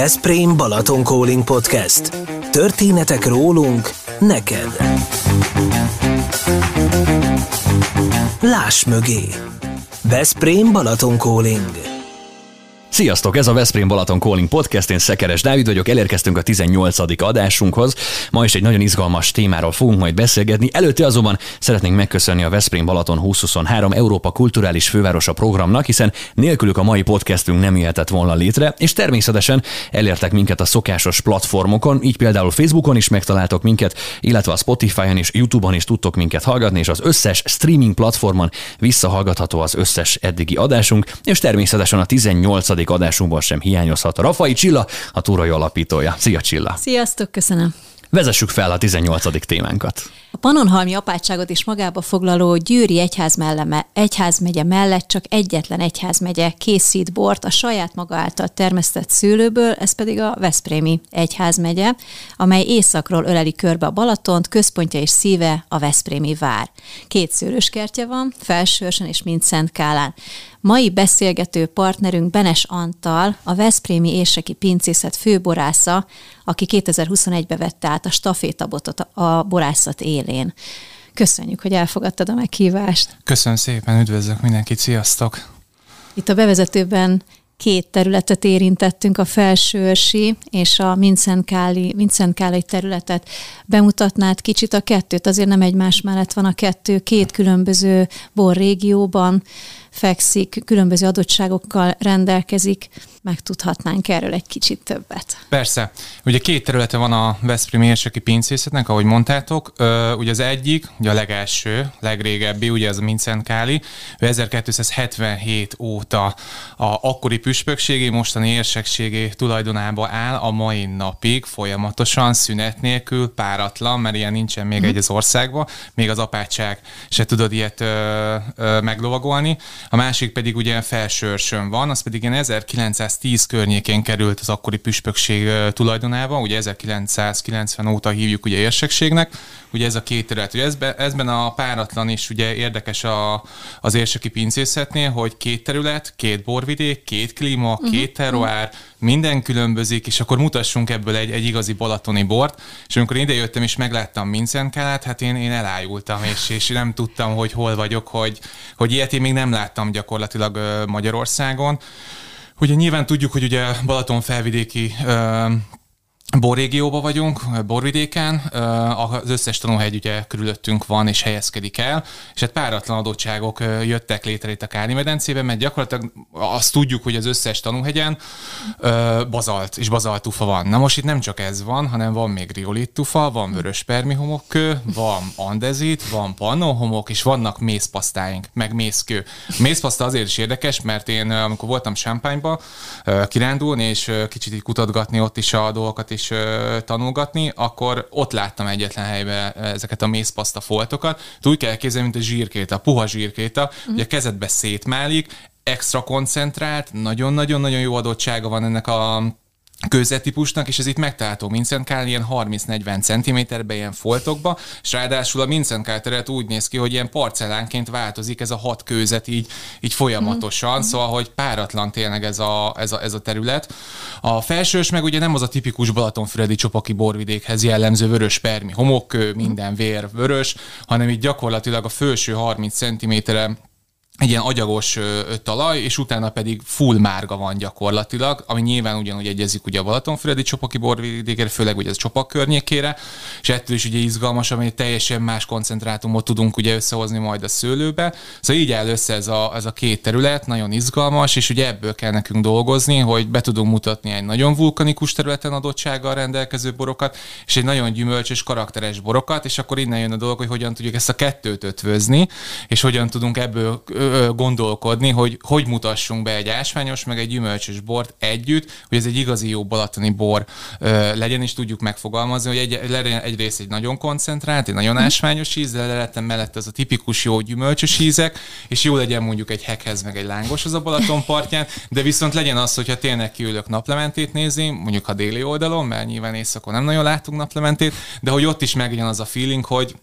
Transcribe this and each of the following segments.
Veszprém Balaton Calling Podcast. Történetek rólunk, neked. Láss mögé. Veszprém Balaton Calling. Sziasztok, ez a Veszprém Balaton Calling Podcast, én Szekeres Dávid vagyok, elérkeztünk a 18. adásunkhoz. Ma is egy nagyon izgalmas témáról fogunk majd beszélgetni. Előtte azonban szeretnénk megköszönni a Veszprém Balaton 2023 Európa Kulturális Fővárosa programnak, hiszen nélkülük a mai podcastünk nem jöhetett volna létre, és természetesen elértek minket a szokásos platformokon, így például Facebookon is megtaláltok minket, illetve a Spotify-on és YouTube-on is tudtok minket hallgatni, és az összes streaming platformon visszahallgatható az összes eddigi adásunk, és természetesen a 18 adásunkban sem hiányozhat a Rafai Csilla, a Túrai alapítója. Szia Csilla! Sziasztok, köszönöm! Vezessük fel a 18. témánkat. A Panonhalmi apátságot is magába foglaló Győri egyház melleme, egyházmegye mellett csak egyetlen egyházmegye készít bort a saját maga által termesztett szőlőből, ez pedig a Veszprémi egyházmegye, amely északról öleli körbe a Balatont, központja és szíve a Veszprémi vár. Két szőlőskertje van, Felsőrsön és Szent Kálán. Mai beszélgető partnerünk Benes Antal, a Veszprémi Érseki Pincészet főborásza, aki 2021-ben vette át a stafétabotot a borászat élén. Köszönjük, hogy elfogadtad a meghívást. Köszönöm szépen, üdvözlök mindenkit, sziasztok! Itt a bevezetőben két területet érintettünk, a felsőörsi és a Mincentkáli területet. Bemutatnád kicsit a kettőt, azért nem egymás mellett van a kettő, két különböző borrégióban fekszik, különböző adottságokkal rendelkezik, megtudhatnánk erről egy kicsit többet. Persze. Ugye két területe van a Veszprém érseki pincészetnek, ahogy mondtátok. Ugye az egyik, ugye a legelső, legrégebbi, ugye az a Mincent Káli. Ő 1277 óta a akkori püspökségi, mostani érsekségi tulajdonába áll a mai napig folyamatosan, szünet nélkül, páratlan, mert ilyen nincsen még mm. egy az országban, még az apátság se tudod ilyet ö, ö, meglovagolni. A másik pedig ugye felsőrsön van, az pedig ilyen 1910 környékén került az akkori püspökség tulajdonába, ugye 1990 óta hívjuk ugye érsekségnek, ugye ez a két terület. Ugye ezben, ezben a páratlan is ugye érdekes a, az érseki pincészetnél, hogy két terület, két borvidék, két klíma, uh-huh. két terroár, minden különbözik, és akkor mutassunk ebből egy, egy igazi balatoni bort. És amikor idejöttem és megláttam Mincenkálát, hát én, én elájultam, és, és nem tudtam, hogy hol vagyok, hogy, hogy ilyet én még nem láttam gyakorlatilag Magyarországon. Ugye nyilván tudjuk, hogy ugye Balaton felvidéki Borrégióban vagyunk, borvidéken, az összes tanúhegy ugye körülöttünk van és helyezkedik el, és hát páratlan adottságok jöttek létre itt a Káli medencében, mert gyakorlatilag azt tudjuk, hogy az összes tanúhegyen bazalt és bazalt tufa van. Na most itt nem csak ez van, hanem van még riolit tufa, van vörös homokkő, van andezit, van pannóhomok, és vannak mészpasztáink, meg mészkő. mészpaszta azért is érdekes, mert én amikor voltam Champagne-ba kirándulni, és kicsit így kutatgatni ott is a dolgokat, is tanulgatni, akkor ott láttam egyetlen helyben ezeket a mészpaszta foltokat. Úgy kell elképzelni, mint a zsírkéta, a puha zsírkéta, uh-huh. ugye a kezedbe szétmálik, extra koncentrált, nagyon-nagyon-nagyon jó adottsága van ennek a kőzettípusnak, és ez itt megtalálható Mincenkál ilyen 30-40 cm-be, ilyen foltokba, és ráadásul a Mincenkál teret úgy néz ki, hogy ilyen parcellánként változik ez a hat kőzet így, így folyamatosan, mm. szóval, hogy páratlan tényleg ez a, ez, a, ez a terület. A felsős meg ugye nem az a tipikus Balatonfüredi csopaki borvidékhez jellemző vörös permi homokkő, minden vér vörös, hanem itt gyakorlatilag a felső 30 cm-re egy ilyen agyagos talaj, és utána pedig full márga van gyakorlatilag, ami nyilván ugyanúgy egyezik ugye a Balatonfüredi csopaki borvidékére, főleg ugye az csopak környékére, és ettől is ugye izgalmas, ami teljesen más koncentrátumot tudunk ugye összehozni majd a szőlőbe. Szóval így áll össze ez a, ez a két terület, nagyon izgalmas, és ugye ebből kell nekünk dolgozni, hogy be tudunk mutatni egy nagyon vulkanikus területen adottsággal rendelkező borokat, és egy nagyon gyümölcsös, karakteres borokat, és akkor innen jön a dolog, hogy hogyan tudjuk ezt a kettőt ötvözni, és hogyan tudunk ebből gondolkodni, hogy hogy mutassunk be egy ásványos, meg egy gyümölcsös bort együtt, hogy ez egy igazi jó balatoni bor legyen, és tudjuk megfogalmazni, hogy egy, legyen egyrészt egy nagyon koncentrált, egy nagyon mhm. ásványos íz, de lehetem mellett az a tipikus jó gyümölcsös ízek, és jó legyen mondjuk egy hekhez, meg egy lángos az a Balaton partján, de viszont legyen az, hogyha tényleg kiülök naplementét nézni, mondjuk a déli oldalon, mert nyilván éjszakon nem nagyon látunk naplementét, de hogy ott is meglegyen az a feeling, hogy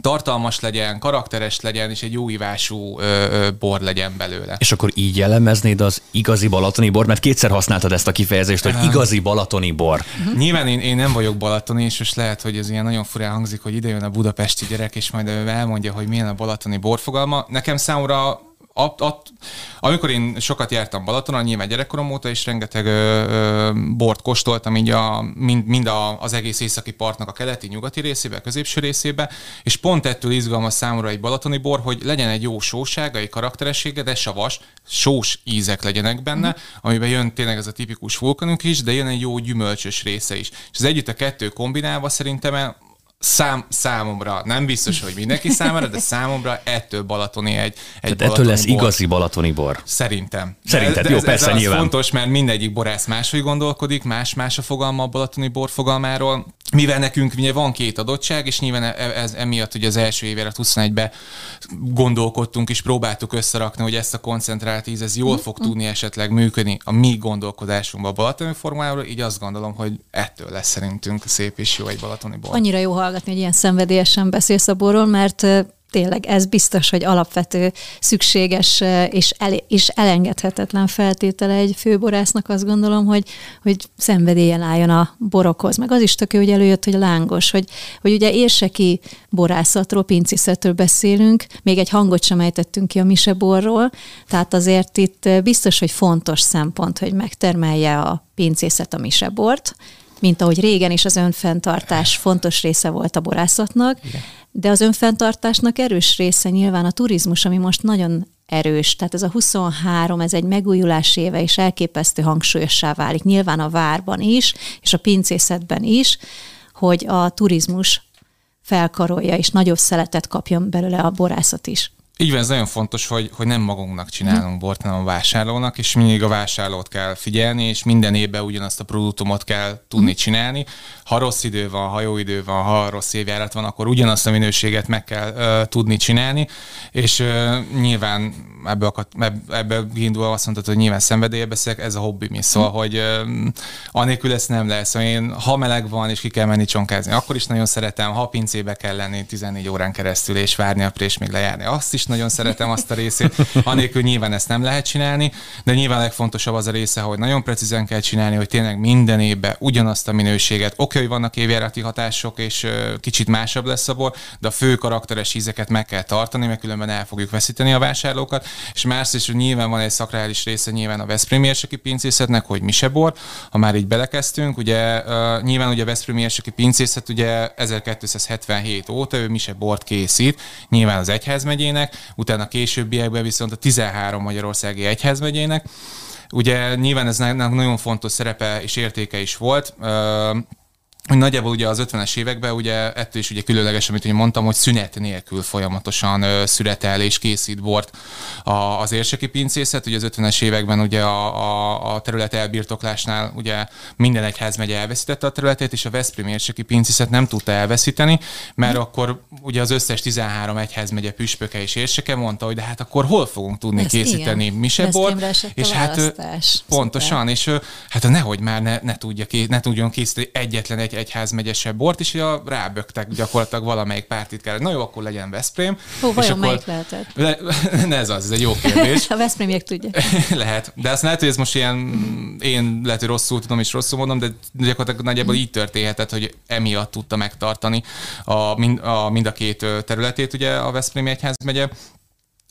tartalmas legyen, karakteres legyen, és egy jó ívású ö, ö, bor legyen belőle. És akkor így jellemeznéd az igazi balatoni bor, mert kétszer használtad ezt a kifejezést, hogy igazi balatoni bor. Uh-huh. Nyilván én, én nem vagyok balatoni, és most lehet, hogy ez ilyen nagyon furán hangzik, hogy ide jön a budapesti gyerek, és majd elmondja, hogy milyen a balatoni borfogalma. Nekem számomra a, a, amikor én sokat jártam Balatonon, nyilván gyerekkorom óta is rengeteg ö, ö, bort kóstoltam, így a, mind, mind a, az egész északi partnak a keleti, nyugati részébe, középső részébe, és pont ettől izgalmas számomra egy balatoni bor, hogy legyen egy jó sósága, egy karakteressége, de savas, sós ízek legyenek benne, mm. amiben jön tényleg ez a tipikus vulkanunk is, de jön egy jó gyümölcsös része is. És az együtt a kettő kombinálva szerintem szám, számomra, nem biztos, hogy mindenki számára, de számomra ettől balatoni egy, egy Tehát ettől lesz bor. igazi balatoni bor. Szerintem. Szerinted, de, de jó, ez, persze, ez nyilván. fontos, mert mindegyik borász máshogy gondolkodik, más-más a fogalma a balatoni bor fogalmáról. Mivel nekünk ugye van két adottság, és nyilván e- ez, emiatt ugye az első évére 21-ben gondolkodtunk és próbáltuk összerakni, hogy ezt a koncentrált íz, ez jól fog tudni esetleg működni a mi gondolkodásunkban a balatoni formájáról, így azt gondolom, hogy ettől lesz szerintünk szép és jó egy balatoni bor. Annyira jó hallgatni, hogy ilyen szenvedélyesen beszélsz a borról, mert tényleg ez biztos, hogy alapvető, szükséges és, el, és elengedhetetlen feltétele egy főborásznak, azt gondolom, hogy, hogy szenvedélyen álljon a borokhoz. Meg az is tök jó, hogy előjött, hogy lángos, hogy, hogy ugye érseki borászatról, pincészetről beszélünk, még egy hangot sem ejtettünk ki a miseborról, tehát azért itt biztos, hogy fontos szempont, hogy megtermelje a pincészet a misebort, mint ahogy régen is az önfenntartás fontos része volt a borászatnak, Igen. de az önfenntartásnak erős része nyilván a turizmus, ami most nagyon erős. Tehát ez a 23, ez egy megújulás éve, és elképesztő hangsúlyossá válik. Nyilván a várban is, és a pincészetben is, hogy a turizmus felkarolja, és nagyobb szeletet kapjon belőle a borászat is. Így van, ez nagyon fontos, hogy, hogy nem magunknak csinálunk bort, hanem a vásárlónak, és mindig a vásárlót kell figyelni, és minden évben ugyanazt a produktumot kell tudni mhm. csinálni. Ha rossz idő van, ha jó idő van, ha rossz évjárat van, akkor ugyanazt a minőséget meg kell uh, tudni csinálni, és uh, nyilván ebből, akad, ebből kiindulva azt mondtad, hogy nyilván szenvedélye beszélek, ez a hobbi mi. Szóval, hmm. hogy uh, anélkül ezt nem lesz. Szóval én, ha meleg van, és ki kell menni csonkázni, akkor is nagyon szeretem, ha pincébe kell lenni 14 órán keresztül, és várni a prés még lejárni, azt is nagyon szeretem azt a részét. Anélkül nyilván ezt nem lehet csinálni, de nyilván legfontosabb az a része, hogy nagyon precízen kell csinálni, hogy tényleg minden évben ugyanazt a minőséget. Oké, hogy vannak évjárati hatások, és kicsit másabb lesz a bor, de a fő karakteres ízeket meg kell tartani, mert különben el fogjuk veszíteni a vásárlókat és másrészt, hogy nyilván van egy szakrális része nyilván a Veszprém érseki pincészetnek, hogy mi se bor, ha már így belekezdtünk, ugye uh, nyilván ugye a Veszprém érseki pincészet ugye 1277 óta ő mi se bort készít, nyilván az egyházmegyének, utána későbbiekben viszont a 13 magyarországi egyházmegyének, Ugye nyilván ez nagyon fontos szerepe és értéke is volt hogy nagyjából ugye az 50-es években ugye ettől is ugye különleges, amit ugye mondtam, hogy szünet nélkül folyamatosan ö, szüretel és készít bort a, az érseki pincészet. Ugye az 50-es években ugye a, a, a terület elbirtoklásnál ugye minden egyház megye elveszítette a területét, és a Veszprém érseki pincészet nem tudta elveszíteni, mert akkor ugye az összes 13 egyház megye püspöke és érseke mondta, hogy de hát akkor hol fogunk tudni Ezt készíteni igen. mi se bort. És hát pontosan, és hát nehogy már ne, ne, tudja, ne tudjon készíteni egyetlen egy egyházmegyese bort, és a rábögtek gyakorlatilag valamelyik pártitkár. Na jó, akkor legyen Veszprém. Hó, vajon akkor, melyik lehetett? Le, ne, ez az, ez egy jó kérdés. a Veszprémiek tudja. lehet, de azt lehet, hogy ez most ilyen, én lehet, hogy rosszul tudom és rosszul mondom, de gyakorlatilag nagyjából így történhetett, hogy emiatt tudta megtartani a, mind, a, mind a két területét ugye a Veszprémi Egyházmegye,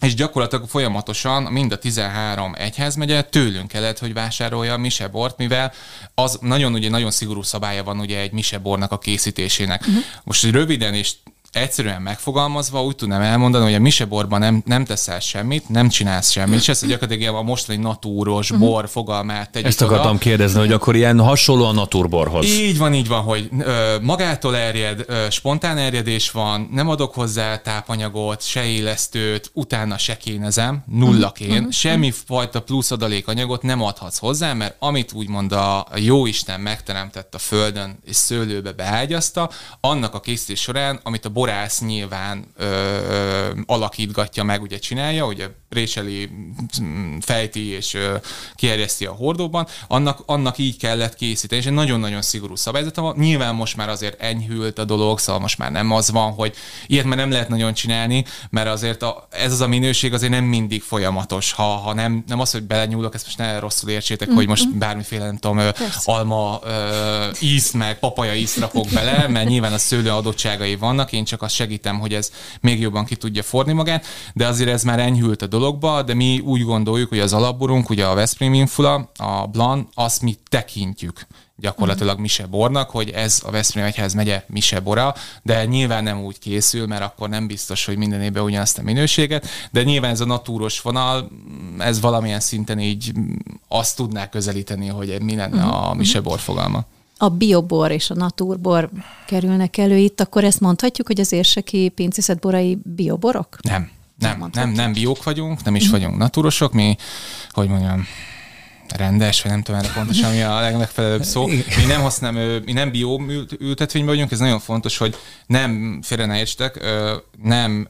és gyakorlatilag folyamatosan mind a 13 egyházmegye tőlünk kellett, hogy vásárolja a misebort, mivel az nagyon, ugye, nagyon szigorú szabálya van ugye egy misebornak a készítésének. Uh-huh. Most röviden és egyszerűen megfogalmazva úgy tudnám elmondani, hogy a miseborban nem, nem teszel semmit, nem csinálsz semmit, és ezt gyakorlatilag a mostani natúros uh-huh. bor fogalmát tegyük Ezt akartam oda. kérdezni, hogy akkor ilyen hasonló a natúrborhoz. Így van, így van, hogy ö, magától erjed, ö, spontán erjedés van, nem adok hozzá tápanyagot, se élesztőt, utána se kénezem, nulla kén, uh-huh. semmi fajta plusz adalékanyagot nem adhatsz hozzá, mert amit úgymond a jó Isten megteremtett a földön és szőlőbe beágyazta, annak a készítés során, amit a bor borász nyilván ö, ö, alakítgatja meg, ugye csinálja, ugye préseli, mm, fejti és ö, kierjeszti a hordóban, annak, annak így kellett készíteni, és egy nagyon-nagyon szigorú szabályzata van. Nyilván most már azért enyhült a dolog, szóval most már nem az van, hogy ilyet már nem lehet nagyon csinálni, mert azért a, ez az a minőség azért nem mindig folyamatos. Ha, ha nem, nem az, hogy belenyúlok, ezt most ne rosszul értsétek, mm-hmm. hogy most mhm. bármiféle, nem tudom, Persze. alma ö, ízt, meg papaja ízt rakok bele, mert nyilván a szőlő adottságai vannak, én csak azt segítem, hogy ez még jobban ki tudja forni magát, de azért ez már enyhült a dologba, de mi úgy gondoljuk, hogy az alapborunk, ugye a Veszprém Infula, a Blan, azt mi tekintjük gyakorlatilag Mise bornak, hogy ez a Veszprém Egyház megye Mise bora, de nyilván nem úgy készül, mert akkor nem biztos, hogy minden évben ugyanazt a minőséget, de nyilván ez a natúros vonal, ez valamilyen szinten így azt tudná közelíteni, hogy mi lenne a mhm. Mise bor fogalma a biobor és a natúrbor kerülnek elő itt, akkor ezt mondhatjuk, hogy az érseki pincészet borai bioborok? Nem, nem, nem, nem, nem biók vagyunk, nem is mm. vagyunk natúrosok, mi, hogy mondjam, rendes, vagy nem tudom erre pontosan, mi a legmegfelelőbb szó. Mi nem használom, mi nem bió ültetvényben vagyunk, ez nagyon fontos, hogy nem, félre ne értsetek, nem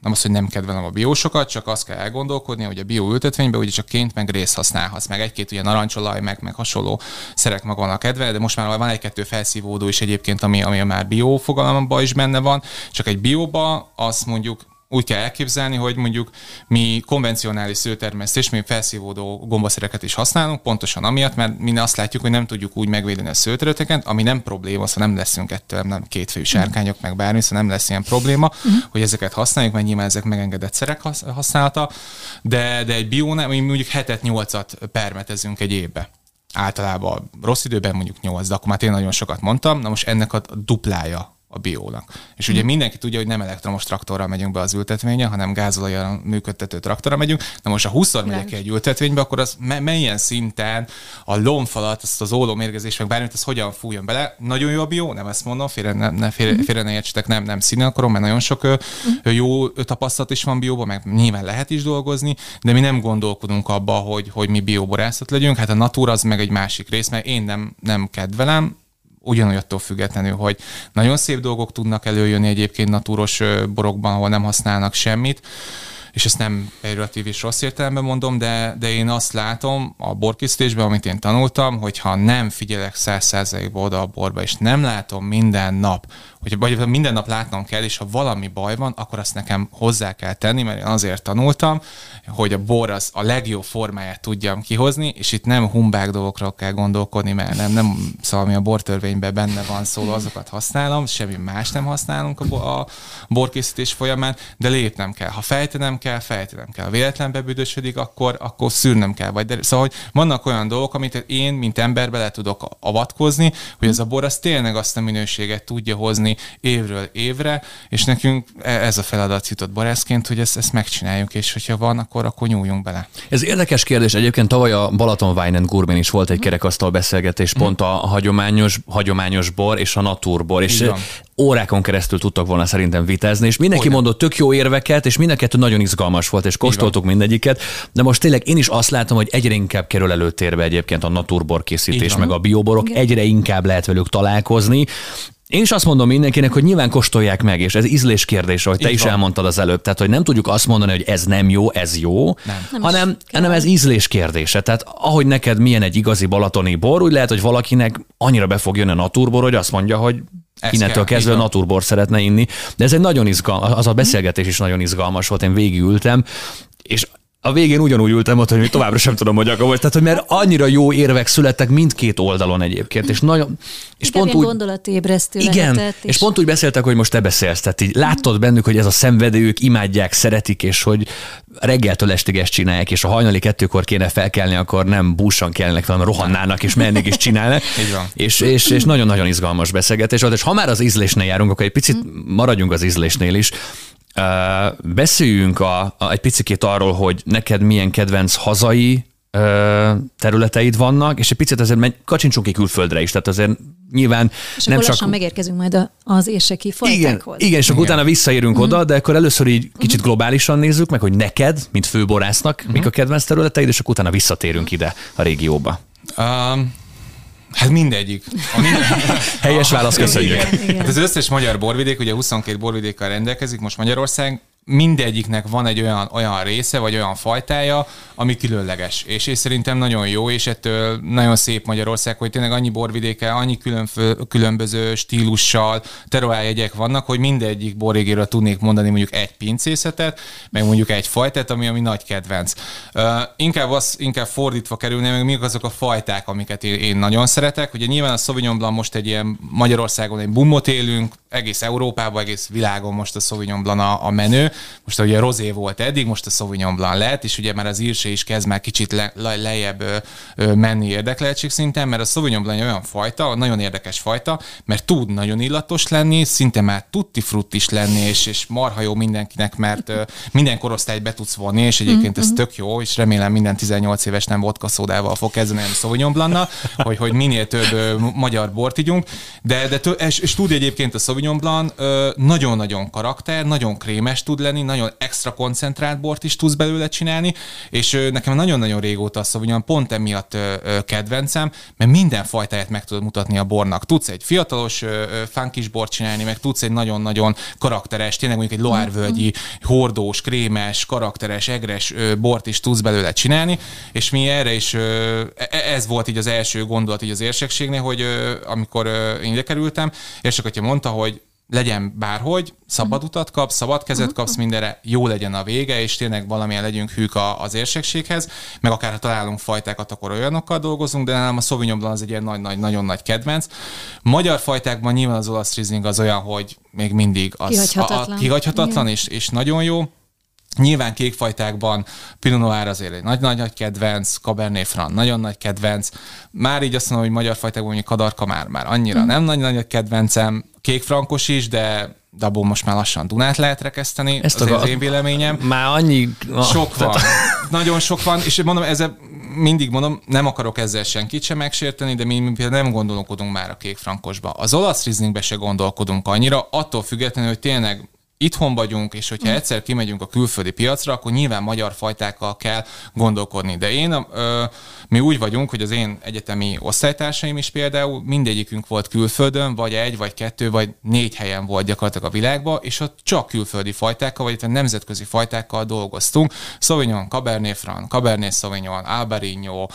nem az, hogy nem kedvelem a biósokat, csak azt kell elgondolkodni, hogy a bió ültetvényben ugye csak ként meg rész használhatsz, meg egy-két ugye narancsolaj, meg, meg hasonló szerek maga van a kedve, de most már van egy-kettő felszívódó is egyébként, ami, ami már bió fogalomban is benne van, csak egy bióba azt mondjuk úgy kell elképzelni, hogy mondjuk mi konvencionális szőtermesztés, mi felszívódó gombaszereket is használunk, pontosan amiatt, mert mi azt látjuk, hogy nem tudjuk úgy megvédeni a szőterületeket, ami nem probléma, szóval nem leszünk ettől, nem kétfejű sárkányok, meg bármi, szóval nem lesz ilyen probléma, uh-huh. hogy ezeket használjuk, mert nyilván ezek megengedett szerek használata, de, de egy biónál, mi mondjuk hetet, nyolcat permetezünk egy évbe általában rossz időben mondjuk 8, de akkor már tényleg nagyon sokat mondtam, na most ennek a duplája a biónak. És ugye mindenki tudja, hogy nem elektromos traktorral megyünk be az ültetvénye, hanem gázolajjal működtető traktorra megyünk. Na most, ha 20 megyek egy ültetvénybe, akkor az me- melyen szinten a lomfalat, azt az ólomérgezés, meg bármit, az hogyan fújjon bele. Nagyon jó a bió, nem ezt mondom, félre ne, ne, félre, hm. félre ne értsetek, nem, nem színe akarom, mert nagyon sok hm. jó tapasztalat is van bióban, meg nyilván lehet is dolgozni, de mi nem gondolkodunk abba, hogy, hogy mi bioborászat legyünk. Hát a natura az meg egy másik rész, mert én nem, nem kedvelem, ugyanolyattól függetlenül, hogy nagyon szép dolgok tudnak előjönni egyébként natúros borokban, ahol nem használnak semmit, és ezt nem pejoratív és rossz értelemben mondom, de, de én azt látom a borkészítésben, amit én tanultam, hogy ha nem figyelek száz százalékba oda a borba, és nem látom minden nap, hogy vagy minden nap látnom kell, és ha valami baj van, akkor azt nekem hozzá kell tenni, mert én azért tanultam, hogy a bor az a legjobb formáját tudjam kihozni, és itt nem humbák dolgokra kell gondolkodni, mert nem, nem szóval ami a bortörvényben benne van szóló, azokat használom, semmi más nem használunk a, a borkészítés folyamán, de lépnem kell. Ha fejtenem kell, fejtenem kell. Ha véletlen bebüdösödik, akkor, akkor szűrnem kell. Vagy de, szóval, hogy vannak olyan dolgok, amit én, mint ember bele tudok avatkozni, hogy ez a bor az tényleg azt a minőséget tudja hozni, évről évre, és nekünk e- ez a feladat jutott barászként, hogy ezt, ezt megcsináljuk, és hogyha van, akkor, akkor nyúljunk bele. Ez érdekes kérdés. Egyébként tavaly a Balaton Wine and Gourmet is volt egy kerekasztal beszélgetés, mm. pont a hagyományos, hagyományos bor és a naturbor, és órákon keresztül tudtak volna szerintem vitázni, és mindenki Olyan. mondott tök jó érveket, és mindenket nagyon izgalmas volt, és kóstoltuk mindegyiket, de most tényleg én is azt látom, hogy egyre inkább kerül előtérbe egyébként a naturbor készítés, meg a bioborok, Igen. egyre inkább lehet velük találkozni, én is azt mondom mindenkinek, hogy nyilván kóstolják meg, és ez ízlés kérdés, ahogy te Így is van. elmondtad az előbb. Tehát, hogy nem tudjuk azt mondani, hogy ez nem jó, ez jó, nem. hanem, hanem ez ízlés kérdése. Tehát ahogy neked milyen egy igazi balatoni bor, úgy lehet, hogy valakinek annyira be fog jönni a naturbor, hogy azt mondja, hogy ez innentől kell, kezdve naturbor szeretne inni. De ez egy nagyon izgalmas, az a beszélgetés is nagyon izgalmas volt, én végigültem, és a végén ugyanúgy ültem ott, hogy még továbbra sem tudom, hogy akkor Tehát, hogy mert annyira jó érvek születtek mindkét oldalon egyébként, és nagyon... És pont úgy, gondolatébresztő Igen, lehetett, és... és pont úgy beszéltek, hogy most te beszélsz, tehát így láttad bennük, hogy ez a szenvedő, ők imádják, szeretik, és hogy reggeltől estig ezt csinálják, és a hajnali kettőkor kéne felkelni, akkor nem búsan kellene, hanem rohannának, és mennék is csinálnak. és, és, és nagyon-nagyon izgalmas beszélgetés volt, és ha már az ízlésnél járunk, akkor egy picit maradjunk az ízlésnél is. Uh, beszéljünk a, a, egy picit arról, hogy neked milyen kedvenc hazai uh, területeid vannak, és egy picit azért megy, kacsincsunk ki külföldre is, tehát azért nyilván és nem csak... lassan megérkezünk majd az érseki fajtákhoz. Igen, igen, és akkor utána visszaérünk uh-huh. oda, de akkor először így kicsit uh-huh. globálisan nézzük meg, hogy neked, mint főborásznak, uh-huh. mik a kedvenc területeid, és akkor utána visszatérünk ide a régióba. Um, Hát mindegyik. A minden... Helyes válasz, köszönjük. Igen, igen. Hát az összes magyar borvidék, ugye 22 borvidékkal rendelkezik most Magyarország, mindegyiknek van egy olyan, olyan része, vagy olyan fajtája, ami különleges. És, és szerintem nagyon jó, és ettől nagyon szép Magyarország, hogy tényleg annyi borvidéke, annyi különfö, különböző stílussal, teroájegyek vannak, hogy mindegyik borrégéről tudnék mondani mondjuk egy pincészetet, meg mondjuk egy fajtát, ami, ami nagy kedvenc. Uh, inkább, az, inkább fordítva kerülne, meg mik azok a fajták, amiket én, én nagyon szeretek. Ugye nyilván a Sauvignon Blanc most egy ilyen Magyarországon egy bumot élünk, egész Európában, egész világon most a Sauvignon Blanc a, a menő. Most ugye rozé volt eddig, most a Sauvignon Blanc lett, és ugye már az írsé is kezd már kicsit le, le, lejjebb ö, ö, menni érdekeltség szinten, mert a Sauvignon Blanc olyan fajta, nagyon érdekes fajta, mert tud nagyon illatos lenni, szinte már tutti frutt is lenni, és, és marha jó mindenkinek, mert ö, minden korosztályt be tudsz vonni, és egyébként ez tök jó, és remélem minden 18 éves nem vodka szódával fog kezdeni, nem Sauvignon Blanc-nal, hogy, hogy minél több ö, magyar bort ígyunk, de, de tő, és, és tud egyébként a Sauvignon Blanc nagyon-nagyon karakter, nagyon krémes tud lenni, nagyon extra koncentrált bort is tudsz belőle csinálni, és nekem nagyon-nagyon régóta a Sauvignon pont emiatt kedvencem, mert minden fajtáját meg tudod mutatni a bornak. Tudsz egy fiatalos, funkis bort csinálni, meg tudsz egy nagyon-nagyon karakteres, tényleg mondjuk egy loárvölgyi, hordós, krémes, karakteres, egres bort is tudsz belőle csinálni, és mi erre is, ö, e- ez volt így az első gondolat így az érsekségnél, hogy amikor én ide kerültem, és akkor mondta, hogy legyen bárhogy, szabad utat kapsz, szabad kezet kapsz mindenre, jó legyen a vége, és tényleg valamilyen legyünk hűk a, az érsekséghez, meg akár ha találunk fajtákat, akkor olyanokkal dolgozunk, de nálam a Sauvignon Blanc az egy ilyen nagy, nagy, nagyon nagy kedvenc. Magyar fajtákban nyilván az olasz Riesling az olyan, hogy még mindig az Kihagyhatatlan. A, a, kihagyhatatlan és, és nagyon jó. Nyilván kékfajtákban Pinot Noir azért egy nagy-nagy nagy kedvenc, Cabernet Franc nagyon nagy kedvenc. Már így azt mondom, hogy magyar fajtákban mondjuk Kadarka már, már annyira Mhm. nem nagy-nagy kedvencem. Kékfrankos is, de de abból most már lassan Dunát lehet rekeszteni, Ezt az én véleményem. Már annyi... Sok van. Nagyon sok van, és mondom, ezzel mindig mondom, nem akarok ezzel senkit sem megsérteni, de mi, mi például nem gondolkodunk már a kék frankosba. Az olasz rizlingbe se gondolkodunk annyira, attól függetlenül, hogy tényleg itthon vagyunk, és hogyha egyszer kimegyünk a külföldi piacra, akkor nyilván magyar fajtákkal kell gondolkodni. De én, ö, mi úgy vagyunk, hogy az én egyetemi osztálytársaim is például mindegyikünk volt külföldön, vagy egy, vagy kettő, vagy négy helyen volt gyakorlatilag a világban, és ott csak külföldi fajtákkal, vagy itt nemzetközi fajtákkal dolgoztunk. Sauvignon, Cabernet Franc, Cabernet Sauvignon, Albarino,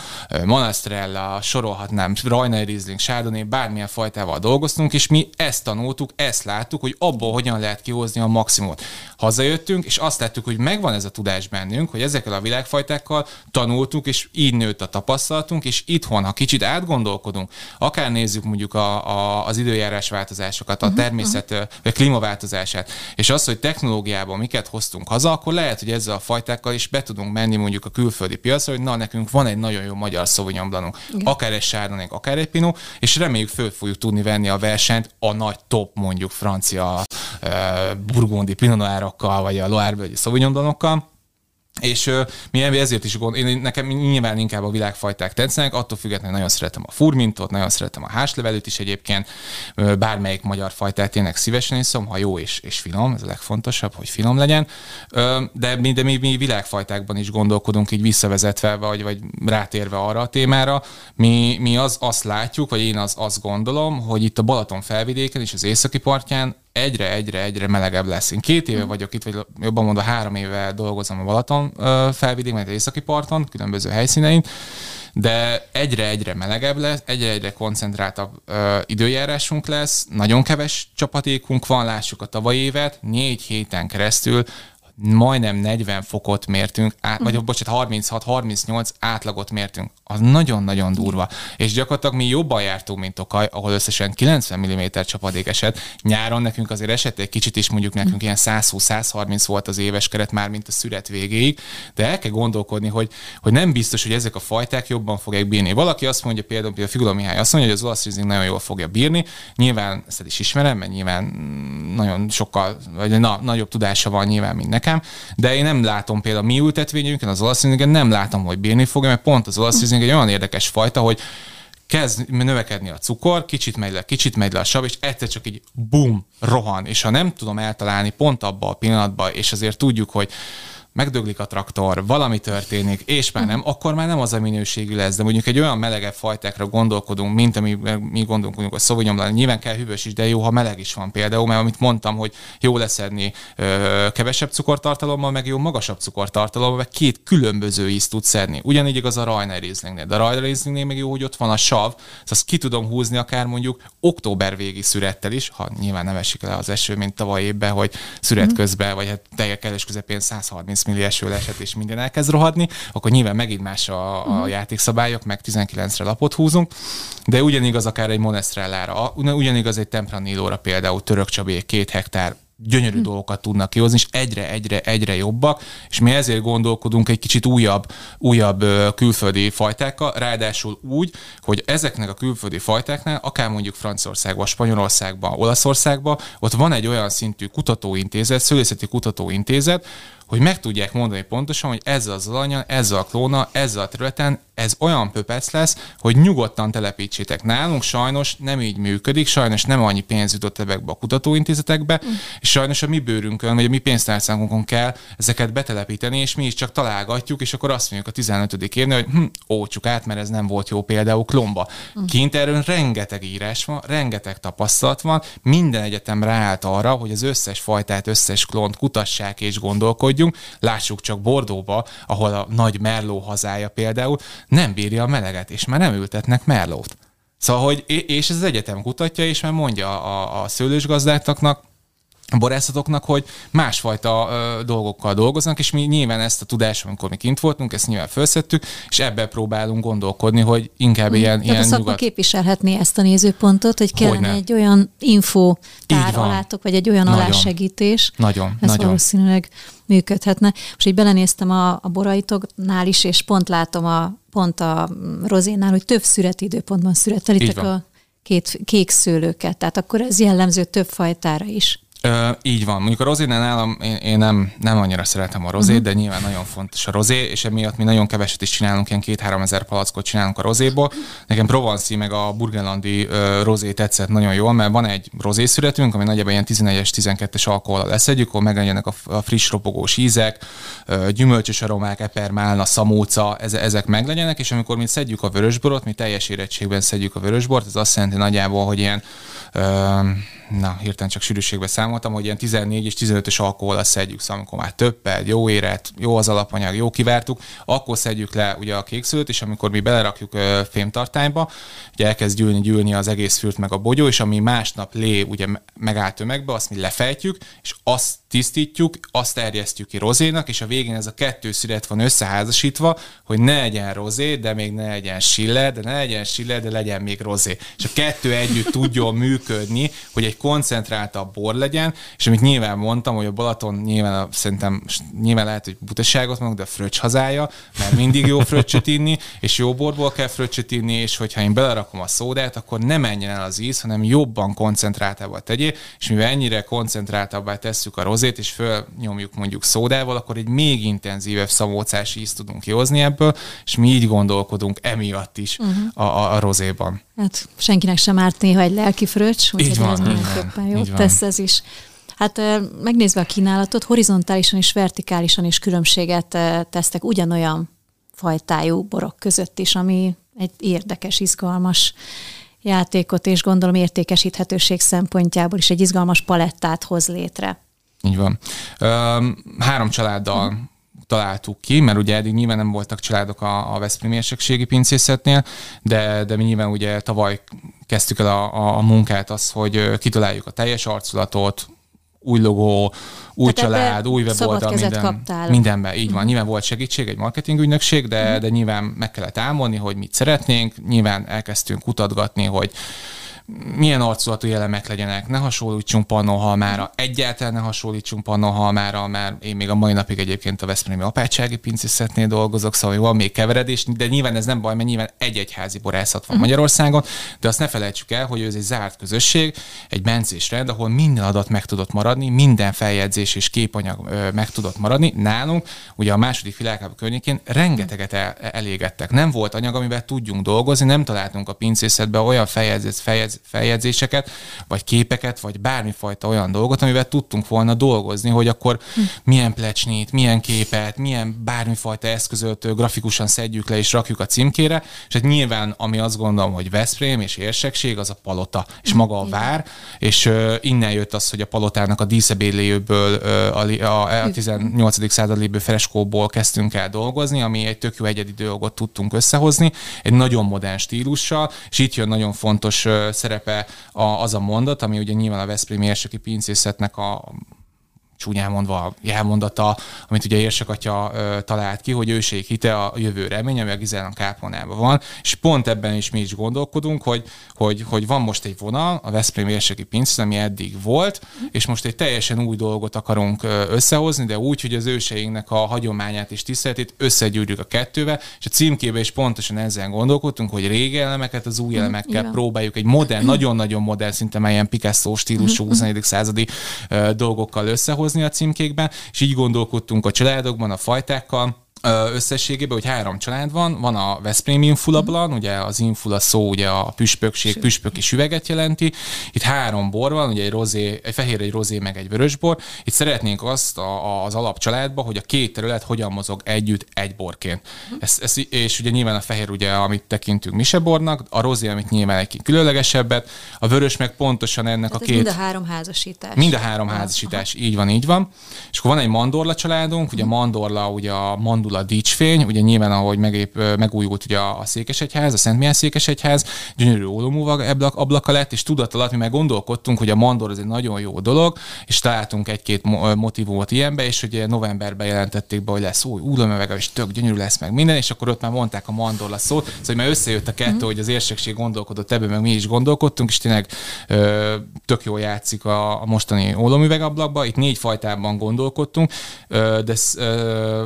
Monastrella, sorolhatnám, Rajnai Riesling, Chardonnay, bármilyen fajtával dolgoztunk, és mi ezt tanultuk, ezt láttuk, hogy abból hogyan lehet kihozni a maximumot. Hazajöttünk, és azt láttuk, hogy megvan ez a tudás bennünk, hogy ezekkel a világfajtákkal tanultuk, és így nőtt a tapasztalatunk, és itthon, ha kicsit átgondolkodunk, akár nézzük mondjuk a, a, az időjárás változásokat, a természet, uh vagy klímaváltozását, és az, hogy technológiában miket hoztunk haza, akkor lehet, hogy ezzel a fajtákkal is be tudunk menni mondjuk a külföldi piacra, hogy na, nekünk van egy nagyon jó magyar Sauvignon Blancunk, akár egy Chardonnay, akár egy Pinot, és reméljük föl fogjuk tudni venni a versenyt a nagy top mondjuk francia uh, burgundi Pinot Noirokkal, vagy a Loire vagy a Sauvignon Blancokkal, és ö, mi ezért is gond, én, nekem nyilván inkább a világfajták tetszenek, attól függetlenül nagyon szeretem a furmintot, nagyon szeretem a háslevelőt is egyébként, bármelyik magyar fajtát tényleg szívesen iszom, ha jó és, és finom, ez a legfontosabb, hogy finom legyen, de mi, de mi, mi világfajtákban is gondolkodunk így visszavezetve, vagy, vagy rátérve arra a témára, mi, mi az, azt látjuk, vagy én az, azt gondolom, hogy itt a Balaton felvidéken és az északi partján egyre, egyre, egyre melegebb lesz. Én két éve vagyok itt, vagy jobban mondva három éve dolgozom a Balaton vagy az északi parton, különböző helyszínein, de egyre-egyre melegebb lesz, egyre-egyre koncentráltabb ö, időjárásunk lesz, nagyon keves csapatékunk van, lássuk a tavalyi évet, négy héten keresztül majdnem 40 fokot mértünk, át, vagy bocsánat, 36-38 átlagot mértünk. Az nagyon-nagyon durva. És gyakorlatilag mi jobban jártunk, mint Tokaj, ahol összesen 90 mm csapadék esett. Nyáron nekünk azért esett egy kicsit is, mondjuk nekünk ilyen 120-130 volt az éves keret már, mint a szület végéig, de el kell gondolkodni, hogy, hogy nem biztos, hogy ezek a fajták jobban fogják bírni. Valaki azt mondja, például, például Figula Mihály azt mondja, hogy az olasz rizling nagyon jól fogja bírni. Nyilván ezt is ismerem, mert nyilván mm, nagyon sokkal, vagy na, nagyobb tudása van nyilván, mint nekem, de én nem látom például a mi ültetvényünken, az olasz nem látom, hogy bírni fogja, mert pont az olasz egy olyan érdekes fajta, hogy kezd növekedni a cukor, kicsit megy le, kicsit megy le a sav, és egyszer csak így bum, rohan. És ha nem tudom eltalálni pont abba a pillanatban, és azért tudjuk, hogy megdöglik a traktor, valami történik, és már nem, akkor már nem az a minőségű lesz. De mondjuk egy olyan melegebb fajtákra gondolkodunk, mint ami mi gondolkodunk a Sauvignon nyilván kell hűvös is, de jó, ha meleg is van például, mert amit mondtam, hogy jó leszedni ö, kevesebb cukortartalommal, meg jó magasabb cukortartalommal, meg két különböző ízt tud szedni. Ugyanígy igaz a Rajna Rieslingnél. De a Rajna Rieslingnél meg jó, hogy ott van a sav, azt ki tudom húzni akár mondjuk október végi szürettel is, ha nyilván nem esik le az eső, mint tavaly évben, hogy szüret közben, vagy hát teljes közepén 130 30 millió eső esett, és minden elkezd rohadni, akkor nyilván megint más a, a uh-huh. játékszabályok, meg 19-re lapot húzunk, de ugyanigaz akár egy Monestrellára, ugyanigaz egy Tempranilóra például Török Csabé két hektár gyönyörű hm. dolgokat tudnak kihozni, és egyre, egyre, egyre jobbak, és mi ezért gondolkodunk egy kicsit újabb, újabb külföldi fajtákkal, ráadásul úgy, hogy ezeknek a külföldi fajtáknál, akár mondjuk Franciaországban, Spanyolországban, Olaszországban, ott van egy olyan szintű kutatóintézet, szülészeti kutatóintézet, hogy meg tudják mondani pontosan, hogy ezzel az alanya, ezzel a klóna, ezzel a területen ez olyan pöpec lesz, hogy nyugodtan telepítsétek. Nálunk sajnos nem így működik, sajnos nem annyi pénz jutott ebekbe a kutatóintézetekbe, mm. és sajnos a mi bőrünkön, vagy a mi pénztárcánkon kell ezeket betelepíteni, és mi is csak találgatjuk, és akkor azt mondjuk a 15. évnél, hogy hm, ócsuk át, mert ez nem volt jó például klomba. Mm. Kint erről rengeteg írás van, rengeteg tapasztalat van, minden egyetem ráállt arra, hogy az összes fajtát, összes klont kutassák és gondolkodjunk. Lássuk csak Bordóba, ahol a nagy Merló hazája például, nem bírja a meleget, és már nem ültetnek merlót. Szóval, hogy, és ez az egyetem kutatja, és már mondja a, a szőlősgazdáknak, borászatoknak, hogy másfajta ö, dolgokkal dolgoznak, és mi nyilván ezt a tudást, amikor mi kint voltunk, ezt nyilván felszettük, és ebben próbálunk gondolkodni, hogy inkább ilyen, Tehát ilyen a nyugat... képviselhetné ezt a nézőpontot, hogy kellene Hogyne. egy olyan info tár alátok, vagy egy olyan nagyon. alásegítés. Nagyon, ez nagyon. valószínűleg működhetne. Most így belenéztem a, a boraitoknál is, és pont látom a pont a rozénál, hogy több születidőpontban születelitek a két kék szőlőket, tehát akkor ez jellemző több fajtára is. Ö, így van. Mondjuk a rozénál nálam én, én nem, nem annyira szeretem a rozét, uh-huh. de nyilván nagyon fontos a rozé, és emiatt mi nagyon keveset is csinálunk, ilyen két-három ezer palackot csinálunk a rozéból. Nekem Provence meg a burgenlandi ö, rozé tetszett nagyon jól, mert van egy rozé születünk, ami nagyjából ilyen 11-es, 12-es alkohol leszedjük, ahol megjelennek a, a friss ropogós ízek, ö, gyümölcsös aromák, epermálna, szamóca, ezek meglegyenek, és amikor mi szedjük a vörösborot, mi teljes érettségben szedjük a vörösbort, ez azt jelenti nagyjából, hogy ilyen na, hirtelen csak sűrűségbe számoltam, hogy ilyen 14 és 15-ös alkohol szedjük, szóval amikor már többet, jó éret, jó az alapanyag, jó kivártuk, akkor szedjük le ugye a kékszülőt, és amikor mi belerakjuk ö, fémtartányba, ugye elkezd gyűlni, gyűlni az egész fürt meg a bogyó, és ami másnap lé ugye megállt tömegbe, azt mi lefejtjük, és azt tisztítjuk, azt terjesztjük ki rozénak, és a végén ez a kettő szület van összeházasítva, hogy ne legyen rozé, de még ne legyen siller, de ne legyen siller, de legyen még rozé. És a kettő együtt tudjon működni, hogy egy koncentráltabb bor legyen, és amit nyilván mondtam, hogy a Balaton nyilván a, szerintem nyilván lehet, hogy butaságot mondok, de fröccs hazája, mert mindig jó fröccsöt inni, és jó borból kell fröccsöt inni, és hogyha én belerakom a szódát, akkor ne menjen el az íz, hanem jobban koncentráltabbá tegyé, és mivel ennyire koncentráltabbá tesszük a rozét, és fölnyomjuk mondjuk szódával, akkor egy még intenzívebb szamócás ízt tudunk kihozni ebből, és mi így gondolkodunk emiatt is uh-huh. a, a, a rozéban. Hát senkinek sem árt néha egy lelki fröccs, úgyhogy ez mindenképpen jó tesz ez is. Hát megnézve a kínálatot, horizontálisan és vertikálisan is különbséget tesztek ugyanolyan fajtájú borok között is, ami egy érdekes, izgalmas játékot, és gondolom értékesíthetőség szempontjából is egy izgalmas palettát hoz létre. Így van. Három családdal találtuk ki, mert ugye eddig nyilván nem voltak családok a, a Veszprém érsekségi pincészetnél, de, de mi nyilván ugye tavaly kezdtük el a, a, a munkát az, hogy kitaláljuk a teljes arculatot, új logó, új Tehát család, új weboldal, minden, kaptál. mindenben, így van. Mhm. Nyilván volt segítség, egy marketing ügynökség, de, de nyilván meg kellett álmodni, hogy mit szeretnénk, nyilván elkezdtünk kutatgatni, hogy milyen arculatú elemek legyenek, ne hasonlítsunk pannonhalmára, egyáltalán ne hasonlítsunk pannonhalmára, mert én még a mai napig egyébként a Veszprémi apátsági pincészetnél dolgozok, szóval van még keveredés, de nyilván ez nem baj, mert nyilván egy-egyházi borászat van uh-huh. Magyarországon, de azt ne felejtsük el, hogy ez egy zárt közösség, egy bencés rend, ahol minden adat meg tudott maradni, minden feljegyzés és képanyag meg tudott maradni. Nálunk, ugye a második világháború környékén rengeteget el, elégettek. Nem volt anyag, amivel tudjunk dolgozni, nem találtunk a pincészetben olyan feljegyzés, feljegyzés feljegyzéseket, vagy képeket, vagy bármifajta olyan dolgot, amivel tudtunk volna dolgozni, hogy akkor hm. milyen plecsnit, milyen képet, milyen bármifajta eszközölt grafikusan szedjük le és rakjuk a címkére, és hát nyilván, ami azt gondolom, hogy Veszprém és érsekség, az a palota, és maga a vár, és uh, innen jött az, hogy a palotának a díszebéléjéből uh, a, a, a 18. század lévő freskóból kezdtünk el dolgozni, ami egy tök jó egyedi dolgot tudtunk összehozni, egy nagyon modern stílussal, és itt jön nagyon fontos uh, szerepe a, az a mondat, ami ugye nyilván a Veszprém érseki pincészetnek a csúnyán mondva jelmondata, amit ugye Érsek atya talált ki, hogy őség hite a jövő remény, ami a Gizelán kápolnában van, és pont ebben is mi is gondolkodunk, hogy, hogy, hogy van most egy vonal, a Veszprém érseki pincész, ami eddig volt, és most egy teljesen új dolgot akarunk összehozni, de úgy, hogy az őseinknek a hagyományát és tiszteletét összegyűrjük a kettővel, és a címkébe is pontosan ezzel gondolkodtunk, hogy régi elemeket az új mhm, elemekkel Igen. próbáljuk egy modern, nagyon-nagyon modern, szinte ilyen Picasso stílusú 21. Mhm. századi dolgokkal összehozni, hozni a címkékben, és így gondolkodtunk a családokban, a fajtákkal, összességében, hogy három család van, van a Veszprém infulablan, ugye az infula szó ugye a püspökség, püspöki süveget jelenti, itt három bor van, ugye egy, rozé, egy fehér, egy rozé, meg egy vörösbor, itt szeretnénk azt a, az alapcsaládba, hogy a két terület hogyan mozog együtt egy borként. Ez, ez, és ugye nyilván a fehér, ugye, amit tekintünk misebornak, a rozé, amit nyilván egy különlegesebbet, a vörös meg pontosan ennek Tehát a két... mind a három házasítás. Mind a három házasítás, Aha. így van, így van. És akkor van egy mandorla családunk, ugye a mandorla, ugye a mandul indul a dicsfény, ugye nyilván ahogy megép, megújult ugye a Székesegyház, a Szent Mihály Székesegyház, gyönyörű ólomúvag ablak, ablaka lett, és tudat alatt mi meg gondolkodtunk, hogy a Mandor az egy nagyon jó dolog, és találtunk egy-két motivumot ilyenbe, és ugye novemberben jelentették be, hogy lesz új ólomüveg, és tök gyönyörű lesz meg minden, és akkor ott már mondták a Mandorla szót, szóval hogy már összejött a kettő, mm-hmm. hogy az érsekség gondolkodott ebben, meg mi is gondolkodtunk, és tényleg ö, tök jól játszik a, a mostani ólomüvegablakba. Itt négy fajtában gondolkodtunk, ö, de ö,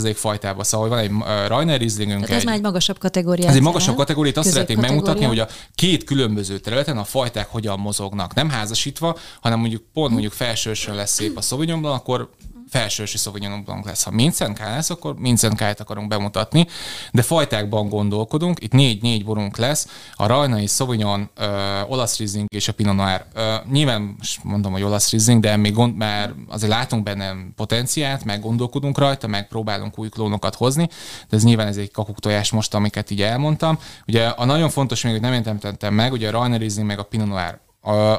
100% fajtába, szóval van egy uh, Rainer Rieslingünk. Ez egy, már egy magasabb kategória. Ez egy magasabb kategóriát, azt szeretnék megmutatni, hogy a két különböző területen a fajták hogyan mozognak. Nem házasítva, hanem mondjuk pont mondjuk felsősön lesz szép a Sauvignon akkor felsősi Sauvignon Blanc lesz. Ha Mincent lesz, akkor Mincent K-t akarunk bemutatni, de fajtákban gondolkodunk. Itt négy-négy borunk lesz, a Rajnai, Sauvignon, uh, olasz Riesling és a Pinot Noir. Uh, nyilván most mondom, hogy olasz Riesling, de még gond, már azért látunk benne potenciált, meg gondolkodunk rajta, meg próbálunk új klónokat hozni, de ez nyilván ez egy kakuktojás most, amiket így elmondtam. Ugye a nagyon fontos még, hogy nem értettem meg, ugye a Rajnai Riesling meg a Pinot Noir.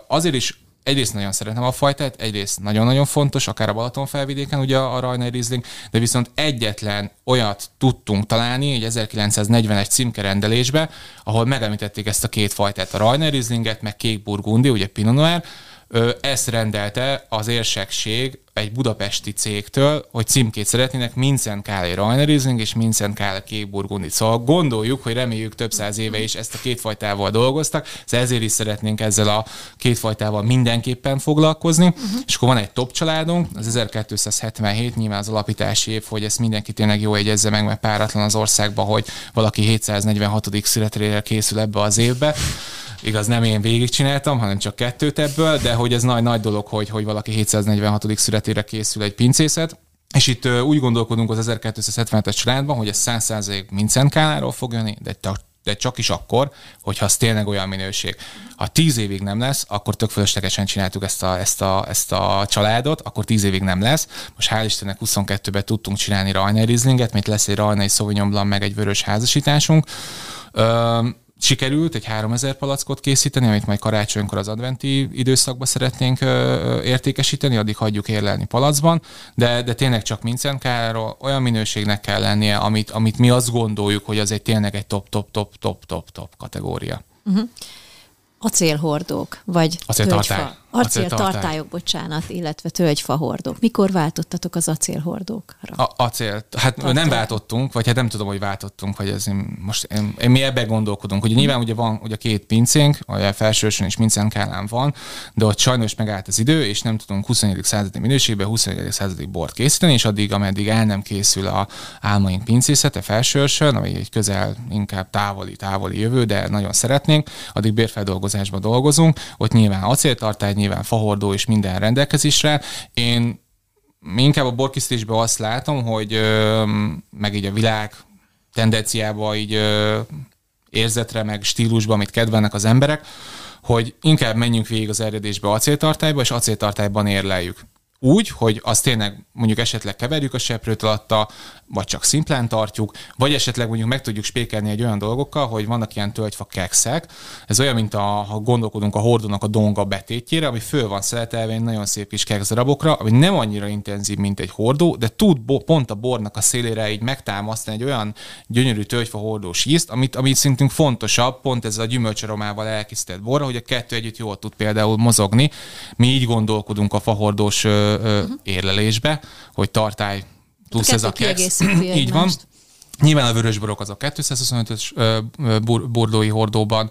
Azért is egyrészt nagyon szeretem a fajtát, egyrészt nagyon-nagyon fontos, akár a Balaton felvidéken, ugye a Rajnai Riesling, de viszont egyetlen olyat tudtunk találni egy 1941 címkerendelésbe, ahol megemlítették ezt a két fajtát, a Rajnai Rieslinget, meg Kék Burgundi, ugye Pinot Noir, ezt rendelte az érsekség egy budapesti cégtől, hogy címkét szeretnének Mincent Káli Rajnerizing és Mincent Káli Kékburgundi. Szóval gondoljuk, hogy reméljük több száz éve is ezt a két fajtával dolgoztak, szóval ezért is szeretnénk ezzel a két fajtával mindenképpen foglalkozni. Uh-huh. És akkor van egy top családunk, az 1277, nyilván az alapítási év, hogy ezt mindenki tényleg jó jegyezze meg, mert páratlan az országban, hogy valaki 746. születésére készül ebbe az évbe. Igaz, nem én végigcsináltam, hanem csak kettőt ebből, de hogy ez nagy, nagy dolog, hogy, hogy valaki 746. születére készül egy pincészet. És itt úgy gondolkodunk az 1277-es családban, hogy ez 100% Mincent fog jönni, de de csak is akkor, hogyha az tényleg olyan minőség. Ha tíz évig nem lesz, akkor tök fölöslegesen csináltuk ezt a, ezt, a, ezt a családot, akkor tíz évig nem lesz. Most hál' Istennek 22-ben tudtunk csinálni Rajnai Rizlinget, mint lesz egy Rajnai Sauvignon Blanc, meg egy vörös házasításunk. Ö, sikerült egy 3000 palackot készíteni, amit majd karácsonykor az adventi időszakban szeretnénk értékesíteni, addig hagyjuk érlelni palacban, de, de tényleg csak Mincenkáról olyan minőségnek kell lennie, amit, amit mi azt gondoljuk, hogy az egy tényleg egy top, top, top, top, top, top kategória. Uh-huh acélhordók, vagy acéltartály. Acéltartályok, bocsánat, illetve tölgyfahordók. Mikor váltottatok az acélhordókra? A, acél. Hát Tartály. nem váltottunk, vagy hát nem tudom, hogy váltottunk, vagy ez most én, én mi ebben gondolkodunk. Ugye nyilván ugye van ugye két pincénk, a felsősön és Mincen Kálán van, de ott sajnos megállt az idő, és nem tudunk 21. századi minőségben 21. századi bort készíteni, és addig, ameddig el nem készül a álmaink pincészete felsősön, ami egy közel inkább távoli, távoli jövő, de nagyon szeretnénk, addig bérfeldolgozás feldolgozásban dolgozunk, ott nyilván acéltartály, nyilván fahordó és minden rendelkezésre. Én inkább a borkisztésben azt látom, hogy meg így a világ tendenciába így érzetre, meg stílusba, amit kedvelnek az emberek, hogy inkább menjünk végig az eredésbe acéltartályba, és acéltartályban érleljük úgy, hogy azt tényleg mondjuk esetleg keverjük a seprőt alatta, vagy csak szimplán tartjuk, vagy esetleg mondjuk meg tudjuk spékelni egy olyan dolgokkal, hogy vannak ilyen tölgyfa kekszek. Ez olyan, mint a, ha gondolkodunk a hordónak a donga betétjére, ami föl van szeletelve egy nagyon szép kis keksz darabokra, ami nem annyira intenzív, mint egy hordó, de tud bo- pont a bornak a szélére így megtámasztani egy olyan gyönyörű tölgyfa hordós ízt, amit, amit szintünk fontosabb, pont ez a gyümölcsaromával elkészített borra, hogy a kettő együtt jól tud például mozogni. Mi így gondolkodunk a fahordós uh-huh. érlelésbe, hogy tartály plusz A ez a kiegészíti Így van. Nyilván a vörösborok azok 225-ös ö, ö, bor- bordói hordóban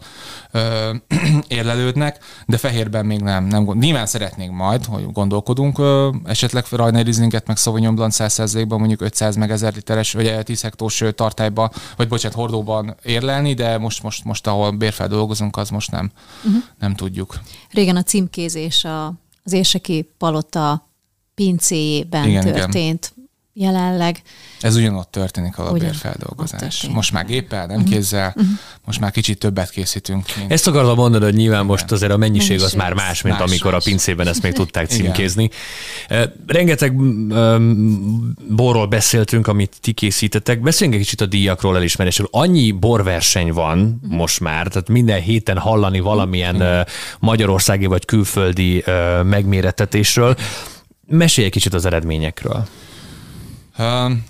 ö, érlelődnek, de fehérben még nem. nem gond- Nyilván szeretnénk majd, hogy gondolkodunk, ö, esetleg Rajner Rieslinget meg Sauvignon Blanc 100%-ban mondjuk 500 meg 1000 literes, vagy 10 hektós tartályba, vagy bocsánat, hordóban érlelni, de most, most, most ahol bérfel dolgozunk, az most nem, uh-huh. nem tudjuk. Régen a címkézés a, az érseki palota pincéjében Igen, igen, igen. történt. Jelenleg Ez ugyanott történik a Ugyan, bérfeldolgozás. Most már géppel, nem kézzel, most már kicsit többet készítünk. Mint Ezt akartam mondani, hogy nyilván most azért a mennyiség, Mennyiség az már más, mint más, amikor más. a pincében ezt még tudták Igen. címkézni. Eh, Rengeteg mm, borról beszéltünk, amit ti készítettek. Beszéljünk egy kicsit a díjakról, elismerésről. Annyi borverseny van most már, tehát minden héten hallani valamilyen eh, magyarországi vagy külföldi eh, megmérettetésről. Mesélj egy kicsit az eredményekről.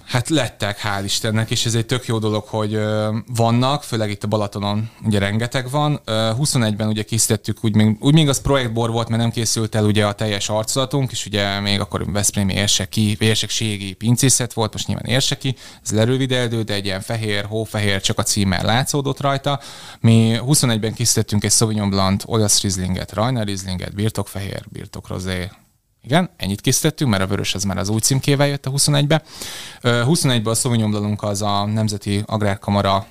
Hát lettek, hál' Istennek, és ez egy tök jó dolog, hogy vannak, főleg itt a Balatonon ugye rengeteg van. Ö, 21-ben ugye készítettük, úgy még, úgy még az projektbor volt, mert nem készült el ugye a teljes arculatunk, és ugye még akkor Veszprémi érseki, érsekségi pincészet volt, most nyilván érseki, ez lerövideldő, de egy ilyen fehér, hófehér, csak a címmel látszódott rajta. Mi 21-ben készítettünk egy Sauvignon Blanc, olasz Rieslinget, Rajna Rieslinget, birtokfehér, birtokrozé, igen, ennyit készítettünk, mert a vörös az már az új címkével jött a 21-be. Ö, 21-ben a Sauvignon az a Nemzeti Agrárkamara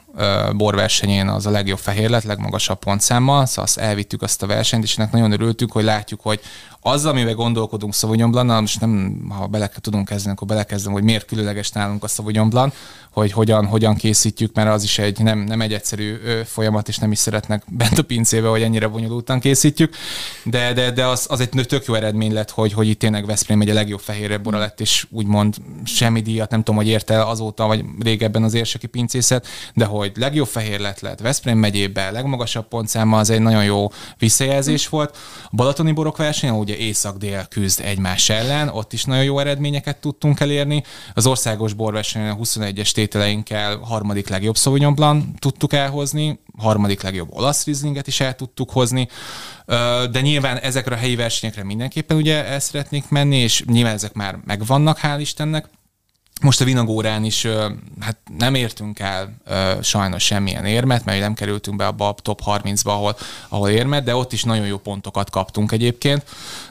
borversenyén az a legjobb fehér lett, legmagasabb pontszámmal, szóval azt elvittük azt a versenyt, és ennek nagyon örültünk, hogy látjuk, hogy az, amivel gondolkodunk Sauvignon Blanc, most nem, ha bele tudunk kezdeni, akkor belekezdem, hogy miért különleges nálunk a Sauvignon hogy hogyan, hogyan készítjük, mert az is egy nem, nem egy egyszerű folyamat, és nem is szeretnek bent a pincébe, hogy ennyire bonyolultan készítjük, de, de, de az, az egy tök jó eredmény lett, hogy, hogy itt tényleg Veszprém egy a legjobb fehérre bora lett, és úgymond semmi díjat, nem tudom, hogy érte azóta, vagy régebben az érseki pincészet, de hogy legjobb fehér lett lett Veszprém megyében, legmagasabb pontszámmal, az egy nagyon jó visszajelzés volt. A Balatoni borok versenyen ugye észak-dél küzd egymás ellen, ott is nagyon jó eredményeket tudtunk elérni. Az országos borversenyen a 21-es tételeinkkel harmadik legjobb Sauvignon Blanc tudtuk elhozni, harmadik legjobb olasz Rieslinget is el tudtuk hozni, de nyilván ezekre a helyi versenyekre mindenképpen ugye el szeretnék menni, és nyilván ezek már megvannak, hál' Istennek. Most a Vinagórán is hát nem értünk el sajnos semmilyen érmet, mert nem kerültünk be abba a top 30-ba, ahol, ahol érmet, de ott is nagyon jó pontokat kaptunk egyébként.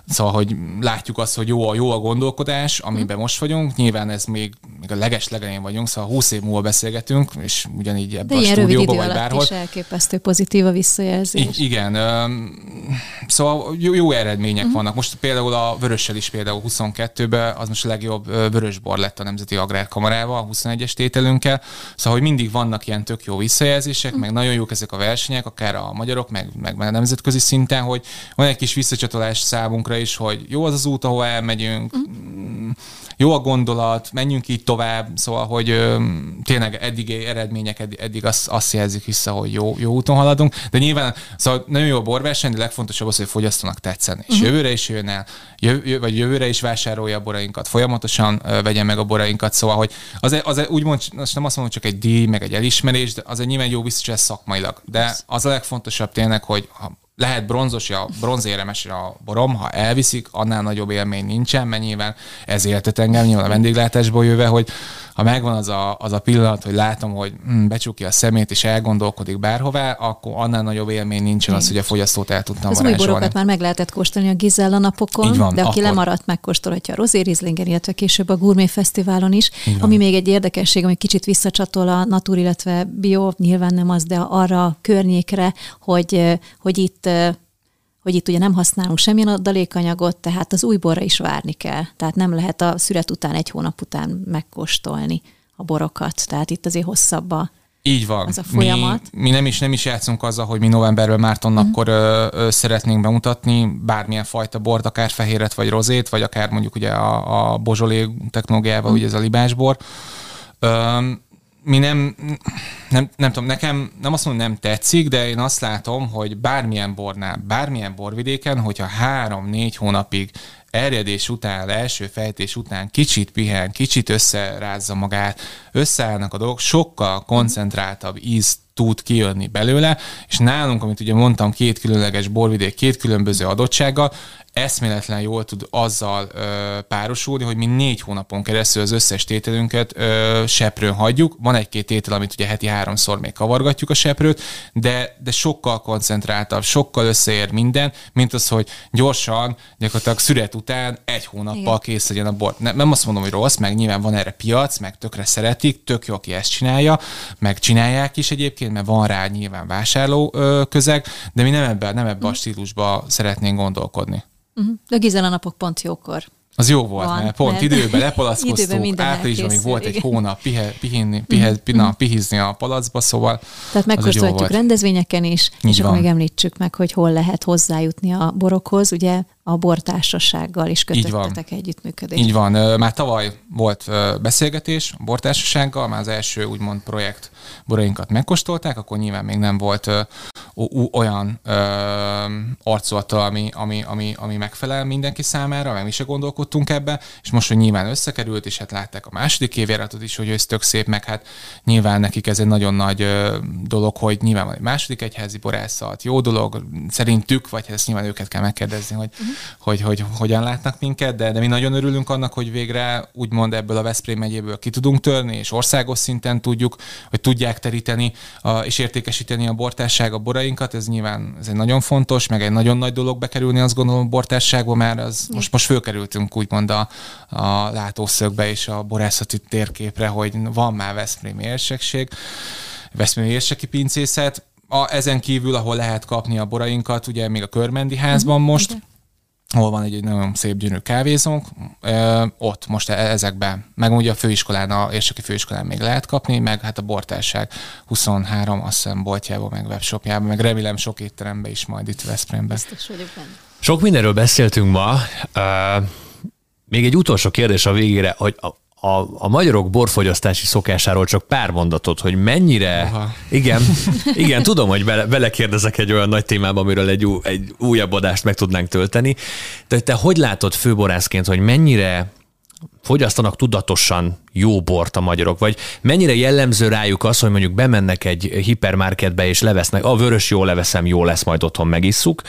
Szóval, hogy látjuk azt, hogy jó a, jó a gondolkodás, amiben most vagyunk. Nyilván ez még, még a leges legelején vagyunk, szóval 20 év múlva beszélgetünk, és ugyanígy ebben a stúdióban, vagy bárhol. is elképesztő pozitív a visszajelzés. I- igen, szóval jó, jó eredmények Mhm. uh-huh. vannak. Most például a vörössel is például 22-ben az most a legjobb vörösbor lett a Nemzeti Agrárkamarával, a 21-es tételünkkel. Szóval, hogy mindig vannak ilyen tök jó visszajelzések, meg nagyon jók ezek a versenyek, akár a magyarok, meg, meg a nemzetközi szinten, hogy van egy kis visszacsatolás számunkra is, hogy jó az az út, ahol elmegyünk, Mhm. Jó a gondolat, menjünk így tovább, szóval, hogy ö, tényleg eddig eredmények eddig, eddig azt, azt jelzik vissza, hogy jó, jó úton haladunk, de nyilván szóval nagyon jó a borverseny, de legfontosabb az, hogy fogyasztónak tetszen, és uh-huh. jövőre is jön el, jö, vagy jövőre is vásárolja a borainkat, folyamatosan ö, vegye meg a borainkat, szóval, hogy az, az úgymond, most nem azt mondom, hogy csak egy díj, meg egy elismerés, de az egy nyilván jó visszacsás szakmailag, de az a legfontosabb tényleg, hogy ha lehet bronzos, a bronzéremes a borom, ha elviszik, annál nagyobb élmény nincsen, mert nyilván ez éltet engem, nyilván a vendéglátásból jöve, hogy ha megvan az a, az a pillanat, hogy látom, hogy hm, becsukja a szemét és elgondolkodik bárhová, akkor annál nagyobb élmény nincsen az, hogy a fogyasztót el tudtam Az új varázsolni. borokat már meg lehetett kóstolni a Gizella napokon, van, de aki akkor. lemaradt, megkóstolhatja a Rosé Rieslingen, illetve később a Gourmet Fesztiválon is. Ami még egy érdekesség, ami kicsit visszacsatol a natur, illetve bio, nyilván nem az, de arra a környékre, hogy, hogy itt hogy itt ugye nem használunk semmilyen adalékanyagot, tehát az új borra is várni kell. Tehát nem lehet a szület után, egy hónap után megkóstolni a borokat. Tehát itt azért hosszabb a, Így van. az a folyamat. Mi, mi nem, is, nem is játszunk azzal, hogy mi novemberben mártonnakkor ö, ö, szeretnénk bemutatni bármilyen fajta bort, akár fehéret vagy rozét, vagy akár mondjuk ugye a, a bozsolé technológiával, ugye ez a libásbor. Ö, mi nem, nem, nem tudom, nekem nem azt mondom, nem tetszik, de én azt látom, hogy bármilyen bornál, bármilyen borvidéken, hogyha három-négy hónapig erjedés után, első fejtés után kicsit pihen, kicsit összerázza magát, összeállnak a dolgok, sokkal koncentráltabb íz tud kijönni belőle, és nálunk, amit ugye mondtam, két különleges borvidék, két különböző adottsággal, eszméletlen jól tud azzal ö, párosulni, hogy mi négy hónapon keresztül az összes tételünket ö, seprőn hagyjuk. Van egy-két tétel, amit ugye heti háromszor még kavargatjuk a seprőt, de, de sokkal koncentráltabb, sokkal összeér minden, mint az, hogy gyorsan, gyakorlatilag szüret után egy hónappal Igen. kész legyen a bor. Nem, nem azt mondom, hogy rossz, meg nyilván van erre piac, meg tökre szeretik, tök jó, aki ezt csinálja, meg csinálják is egyébként, mert van rá nyilván vásárló ö, közeg, de mi nem ebben, nem ebben a stílusba szeretnénk gondolkodni. Uh-huh. De Gizela napok pont jókor. Az jó volt, Van, mert pont mert időben lepalackoztunk, áprilisban még volt egy hónap pihe, pihinni, pihe, pina, pihizni a palacba, szóval Tehát megkóstolhatjuk rendezvényeken is, Így és van. akkor még említsük meg, hogy hol lehet hozzájutni a borokhoz. Ugye a bortársasággal is kötöttetek együttműködést. Így van. Már tavaly volt beszélgetés a bortársasággal, már az első úgymond projekt borainkat megkóstolták, akkor nyilván még nem volt olyan arculattal, ami, ami, ami, ami megfelel mindenki számára, meg mi se gondolkodtunk ebbe, és most, hogy nyilván összekerült, és hát látták a második évjáratot is, hogy ez tök szép, meg hát nyilván nekik ez egy nagyon nagy dolog, hogy nyilván van egy második egyházi borászat, jó dolog, szerintük, vagy hát ezt nyilván őket kell megkérdezni, hogy uh-huh hogy, hogy hogyan látnak minket, de, de mi nagyon örülünk annak, hogy végre úgymond ebből a Veszprém megyéből ki tudunk törni, és országos szinten tudjuk, hogy tudják teríteni a, és értékesíteni a bortárság a borainkat. Ez nyilván ez egy nagyon fontos, meg egy nagyon nagy dolog bekerülni, azt gondolom, a bortárságba, mert az, most, most fölkerültünk úgymond a, a látószögbe és a borászati térképre, hogy van már Veszprém érsekség, Veszprém érseki pincészet, a, ezen kívül, ahol lehet kapni a borainkat, ugye még a Körmendi házban uh-huh, most, okay ahol van egy, egy nagyon szép gyönyörű kávézónk, ö, ott most e, ezekben, meg ugye a főiskolán, a érseki főiskolán még lehet kapni, meg hát a bortárság 23, azt hiszem boltjában, meg webshopjában, meg remélem sok étteremben is majd itt Veszprémben. Biztos vagyok benne. Sok mindenről beszéltünk ma. Uh, még egy utolsó kérdés a végére, hogy a, a, a magyarok borfogyasztási szokásáról csak pár mondatot, hogy mennyire... Aha. Igen, igen, tudom, hogy bele, belekérdezek egy olyan nagy témába, amiről egy, új, egy újabb adást meg tudnánk tölteni, de te hogy látod főborászként, hogy mennyire fogyasztanak tudatosan jó bort a magyarok, vagy mennyire jellemző rájuk az, hogy mondjuk bemennek egy hipermarketbe és levesznek, a vörös jó leveszem, jó lesz, majd otthon megisszuk,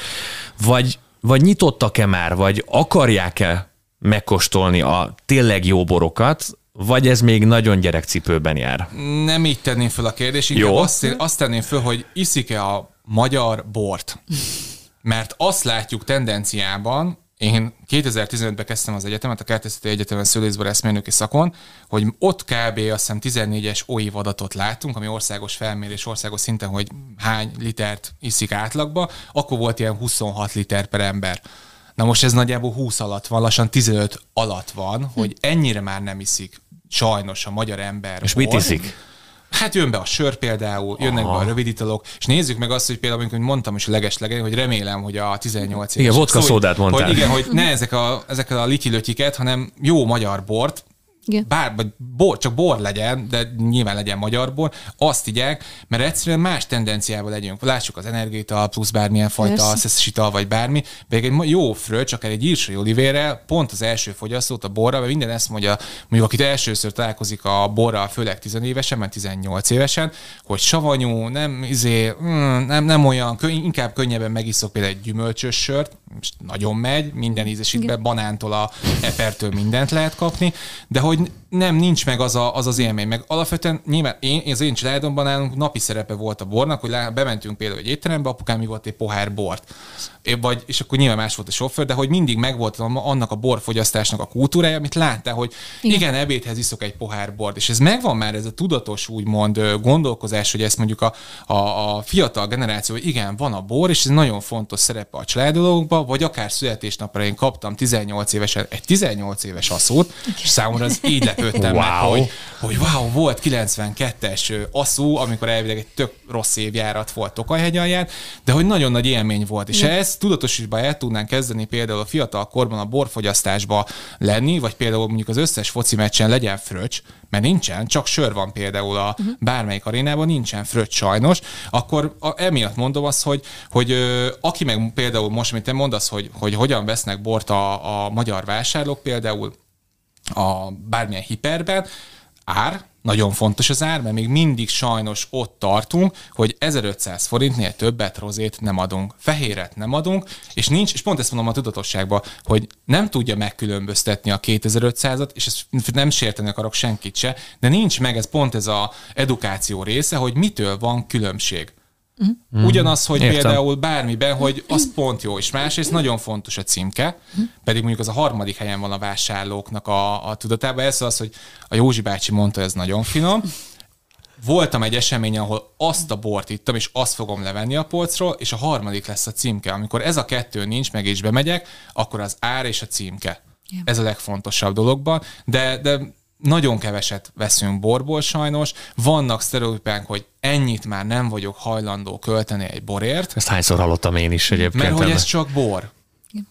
vagy, vagy nyitottak-e már, vagy akarják-e megkóstolni a tényleg jó borokat, vagy ez még nagyon gyerekcipőben jár? Nem így tenném föl a kérdést, inkább Jó. Azt, azt tenném föl, hogy iszik-e a magyar bort. Mert azt látjuk tendenciában, én 2015-ben kezdtem az egyetemet, a Kertészeti Egyetemen szülészborászmérnöki szakon, hogy ott kb. azt hiszem 14-es OIV adatot látunk, ami országos felmérés, országos szinten, hogy hány litert iszik átlagba, akkor volt ilyen 26 liter per ember. Na most ez nagyjából 20 alatt van, lassan 15 alatt van, hogy ennyire már nem iszik sajnos a magyar ember. És mit iszik? Hát jön be a sör például, jönnek Aha. be a rövid italok, és nézzük meg azt, hogy például, amikor mondtam is legeslegén, hogy remélem, hogy a 18 éves... Igen, vodka szódát mondtál. Hogy igen, hogy ne ezek a, ezek a lityilötyiket, hanem jó magyar bort, igen. Bár, vagy bor, csak bor legyen, de nyilván legyen magyar bor, azt igyek, mert egyszerűen más tendenciával legyünk. Lássuk az energiaital, plusz bármilyen fajta ital, vagy bármi, még egy jó fröccs, csak egy írsai olivérrel, pont az első fogyasztót a borra, mert minden ezt mondja, mondjuk akit elsőször találkozik a borral, főleg 10 évesen, mert 18 évesen, hogy savanyú, nem, izé, mm, nem, nem olyan, inkább könnyebben megiszok például egy gyümölcsös sört, most nagyon megy, minden ízesítben, banántól a epertől mindent lehet kapni, de hogy nem, nincs meg az, a, az az élmény. Meg alapvetően nyilván én, az én családomban nálunk napi szerepe volt a bornak, hogy bementünk például egy étterembe, apukám mi volt egy pohár bort. Vagy, és akkor nyilván más volt a sofőr, de hogy mindig megvolt annak a borfogyasztásnak a kultúrája, amit látta, hogy igen, igen ebédhez iszok egy pohár bort, és ez megvan már ez a tudatos úgymond gondolkozás, hogy ezt mondjuk a, a, a fiatal generáció, hogy igen, van a bor, és ez nagyon fontos szerepe a családolókban, vagy akár születésnapra én kaptam 18 évesen egy 18 éves aszót, és számomra az így lepődtem Wow. meg, hogy, hogy wow, volt 92-es ö, aszú, amikor elvileg egy tök rossz évjárat volt Tokajhegy alján, de hogy nagyon nagy élmény volt. És ha ezt tudatosítva el tudnánk kezdeni például a fiatal korban a borfogyasztásba lenni, vagy például mondjuk az összes foci meccsen legyen fröccs, mert nincsen, csak sör van például a bármelyik arénában, nincsen fröccs sajnos, akkor a, emiatt mondom azt, hogy, hogy ö, aki meg például most, amit te mondasz, hogy, hogy hogyan vesznek bort a, a magyar vásárlók például, a bármilyen hiperben, ár, nagyon fontos az ár, mert még mindig sajnos ott tartunk, hogy 1500 forintnél többet rozét nem adunk, fehéret nem adunk, és nincs, és pont ezt mondom a tudatosságban, hogy nem tudja megkülönböztetni a 2500-at, és ezt nem sérteni akarok senkit se, de nincs meg ez pont ez a edukáció része, hogy mitől van különbség. Ugyanaz, hogy Értem. Például bármiben, hogy az pont jó, és másrészt nagyon fontos a címke, pedig mondjuk az a harmadik helyen van a vásárlóknak a, a tudatában. Ez az, hogy a Józsi bácsi mondta, ez nagyon finom. Voltam egy eseményen, ahol azt a bort ittam, és azt fogom levenni a polcról, és a harmadik lesz a címke. Amikor ez a kettő nincs, meg és bemegyek, akkor az ár és a címke. Ja. Ez a legfontosabb dologban, de, de nagyon keveset veszünk borból sajnos. Vannak sztereotípánk, hogy ennyit már nem vagyok hajlandó költeni egy borért, Ezt hányszor hallottam én is egyébként. mert hogy ez csak bor.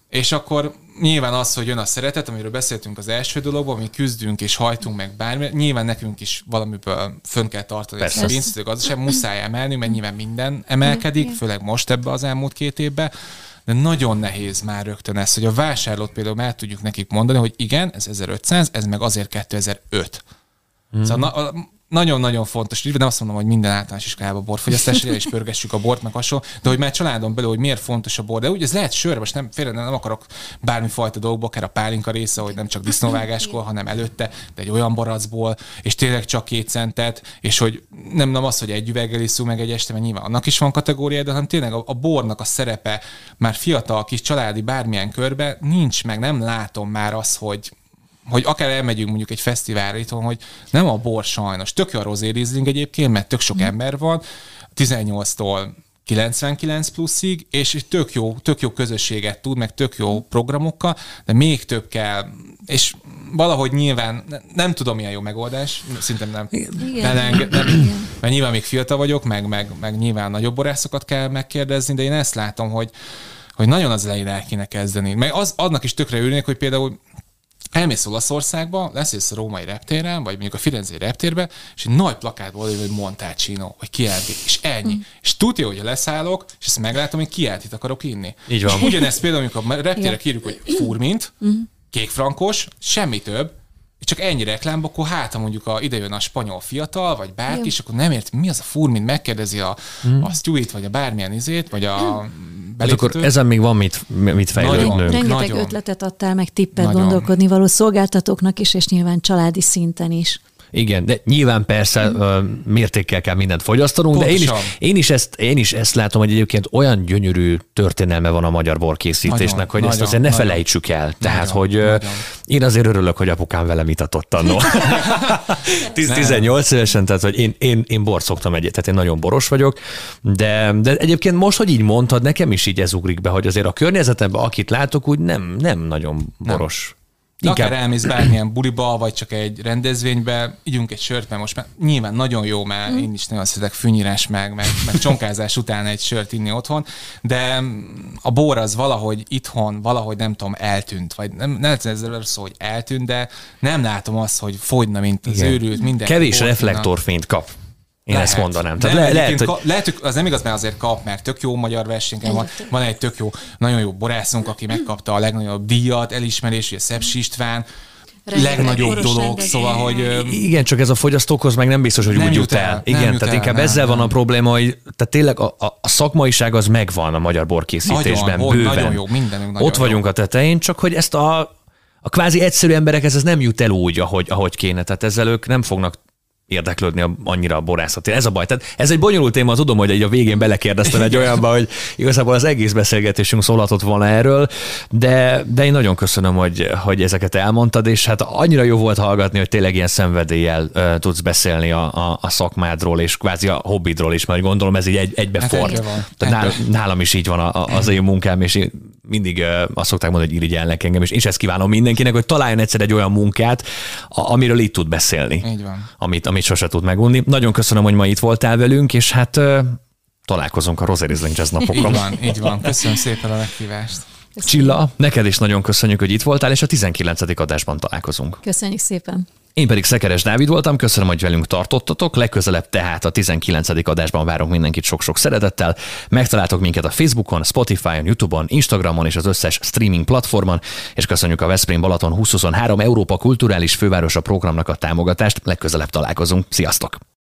És akkor nyilván az, hogy jön a szeretet, amiről beszéltünk az első dologban, mi küzdünk és hajtunk meg bármi, nyilván nekünk is valamiből fönn kell tartani ezt a Persze. pénztő gazdaság, muszáj emelni, mert nyilván minden emelkedik, főleg most ebbe az elmúlt két évben, de nagyon nehéz már rögtön ez, hogy a vásárlót például el tudjuk nekik mondani, hogy igen, ez 1500, ez meg azért 2005. Mm. Szóval na, a, nagyon-nagyon fontos, nem azt mondom, hogy minden általános iskolában borfogyasztás, és pörgessük a bort, meg hasonló, de hogy már családon belül, hogy miért fontos a bor. De úgy ez lehet sör, most nem, félre, nem akarok bármifajta dolgokba, akár a pálinka része, hogy nem csak disznóvágáskor, hanem előtte, de egy olyan baracból, és tényleg csak két centet, és hogy nem, nem az, hogy egy üveggel iszunk meg egy este, mert nyilván annak is van kategóriája, de hanem tényleg a, a bornak a szerepe már fiatal, kis családi bármilyen körbe nincs meg, nem látom már az, hogy hogy akár elmegyünk mondjuk egy fesztiválra itthon, hogy nem a bor sajnos. Tök jó a rozé egyébként, mert tök sok ember van, 18-tól 99 pluszig, és tök jó, tök jó közösséget tud, meg tök jó programokkal, de még több kell, és valahogy nyilván ne- nem tudom, milyen jó megoldás, szinte nem, Igen. nem, nem, nem mert nyilván még fiatal vagyok, meg, meg, meg nyilván nagyobb borászokat kell megkérdezni, de én ezt látom, hogy, hogy nagyon az elején el kéne kezdeni. Meg az, annak is tökre örülnék, hogy például elmész Olaszországba, leszélsz a római reptéren, vagy mondjuk a Firenzei reptérbe, és egy nagy plakátból jön, hogy Montalcino, vagy kiálti, és ennyi. Mm. És tudja, hogy leszállok, és ezt meglátom, hogy kiáltit akarok inni. Így van. És ugyanezt például, amikor a reptérre Ja. kírjuk, hogy furmint, kékfrankos, semmi több, és csak ennyi reklámba, akkor hát, ha mondjuk a, ide jön a spanyol fiatal, vagy bárki, Ja. és akkor nem ért, mi az a furmint, megkérdezi a, a Stewie-t, vagy a bármilyen izét, vagy a Hát akkor ezen még van mit, mit fejlődnünk. Nagyon. Rengeteg Nagyon. ötletet adtál meg tippet Nagyon. gondolkodni való szolgáltatóknak is, és nyilván családi szinten is. Igen, de nyilván persze mértékkel kell mindent fogyasztanunk, de én is, Pontosan. én, is ezt, én is ezt látom, hogy egyébként olyan gyönyörű történelme van a magyar borkészítésnek, Nagyon, hogy ezt nagyon, azért ne nagyon. felejtsük el. Tehát, Nagyon, hogy nagyon. én azért örülök, hogy apukám velem itatott annó. 10-18 évesen, tehát hogy én, én, én bort szoktam egyet, tehát én nagyon boros vagyok, de, de egyébként most, hogy így mondtad, nekem is így ez ugrik be, hogy azért a környezetemben, akit látok, úgy nem, nem nagyon boros. De akár elmész bármilyen buliba, vagy csak egy rendezvénybe, ígyunk egy sört, mert most már nyilván nagyon jó, mert én is nagyon szeretek fűnyírás, meg, meg, meg csonkázás után egy sört inni otthon, de a bor az valahogy itthon, valahogy nem tudom, eltűnt, vagy nem, nem ezzel szó, hogy eltűnt, de nem látom azt, hogy fogyna, mint az Igen. őrült, minden. Kevés reflektorfényt kap. Én ezt mondanám. Tehát le, le, lehet, hogy... ka, lehet, hogy az nem igaz, mert azért kap, mert tök jó magyar versenyeken van. Van egy tök jó, nagyon jó borászunk, aki megkapta a legnagyobb díjat, elismerés, ugye Szepsi István, Rengeteg legnagyobb dolog, szóval, hogy Igen, csak ez a fogyasztókhoz meg nem biztos, hogy Nem úgy jut el, el. Igen, jut tehát el, inkább nem, ezzel van nem. a probléma, hogy tehát tényleg a, a, a szakmaiság az megvan a magyar borkészítésben, Nagyon, bőven. nagyon jó, mindenünk nagyon Ott vagyunk jó. a tetején, csak hogy ezt a, a kvázi egyszerű emberekhez ez nem jut el úgy, ahogy, ahogy kéne. Tehát ezzel ők nem fognak érdeklődni annyira a borászat. Ez a baj. Tehát ez egy bonyolult téma, tudom, hogy egy a végén belekérdeztem egy olyanba, hogy igazából az egész beszélgetésünk szólhatott volna erről, de, de én nagyon köszönöm, hogy, hogy ezeket elmondtad, és hát annyira jó volt hallgatni, hogy tényleg ilyen szenvedéllyel uh, tudsz beszélni a, a, a szakmádról, és kvázi a hobbidról is, mert gondolom ez így egy, egybefort. egybe van. Tehát nál, Egybe. nálam is így van a, a, az én munkám, és én mindig uh, azt szokták mondani, hogy irigyelnek engem, és én ezt kívánom mindenkinek, hogy találjon egyszer egy olyan munkát, a, amiről itt tud beszélni. Így van. Amit, amit sose tud megunni. Nagyon köszönöm, hogy ma itt voltál velünk, és hát találkozunk a Rosary Sling Jazz napokon. Így van, így van. Köszönöm szépen a meghívást. Csilla, neked is nagyon köszönjük, hogy itt voltál, és a 19. adásban találkozunk. Köszönjük szépen. Én pedig Szekeres Dávid voltam, köszönöm, hogy velünk tartottatok. Legközelebb tehát a 19. adásban várunk mindenkit sok-sok szeretettel. Megtaláltok minket a Facebookon, Spotify-on, YouTube-on, Instagramon és az összes streaming platformon, és köszönjük a Veszprém Balaton 2023 Európa Kulturális Fővárosa programnak a támogatást. Legközelebb találkozunk. Sziasztok!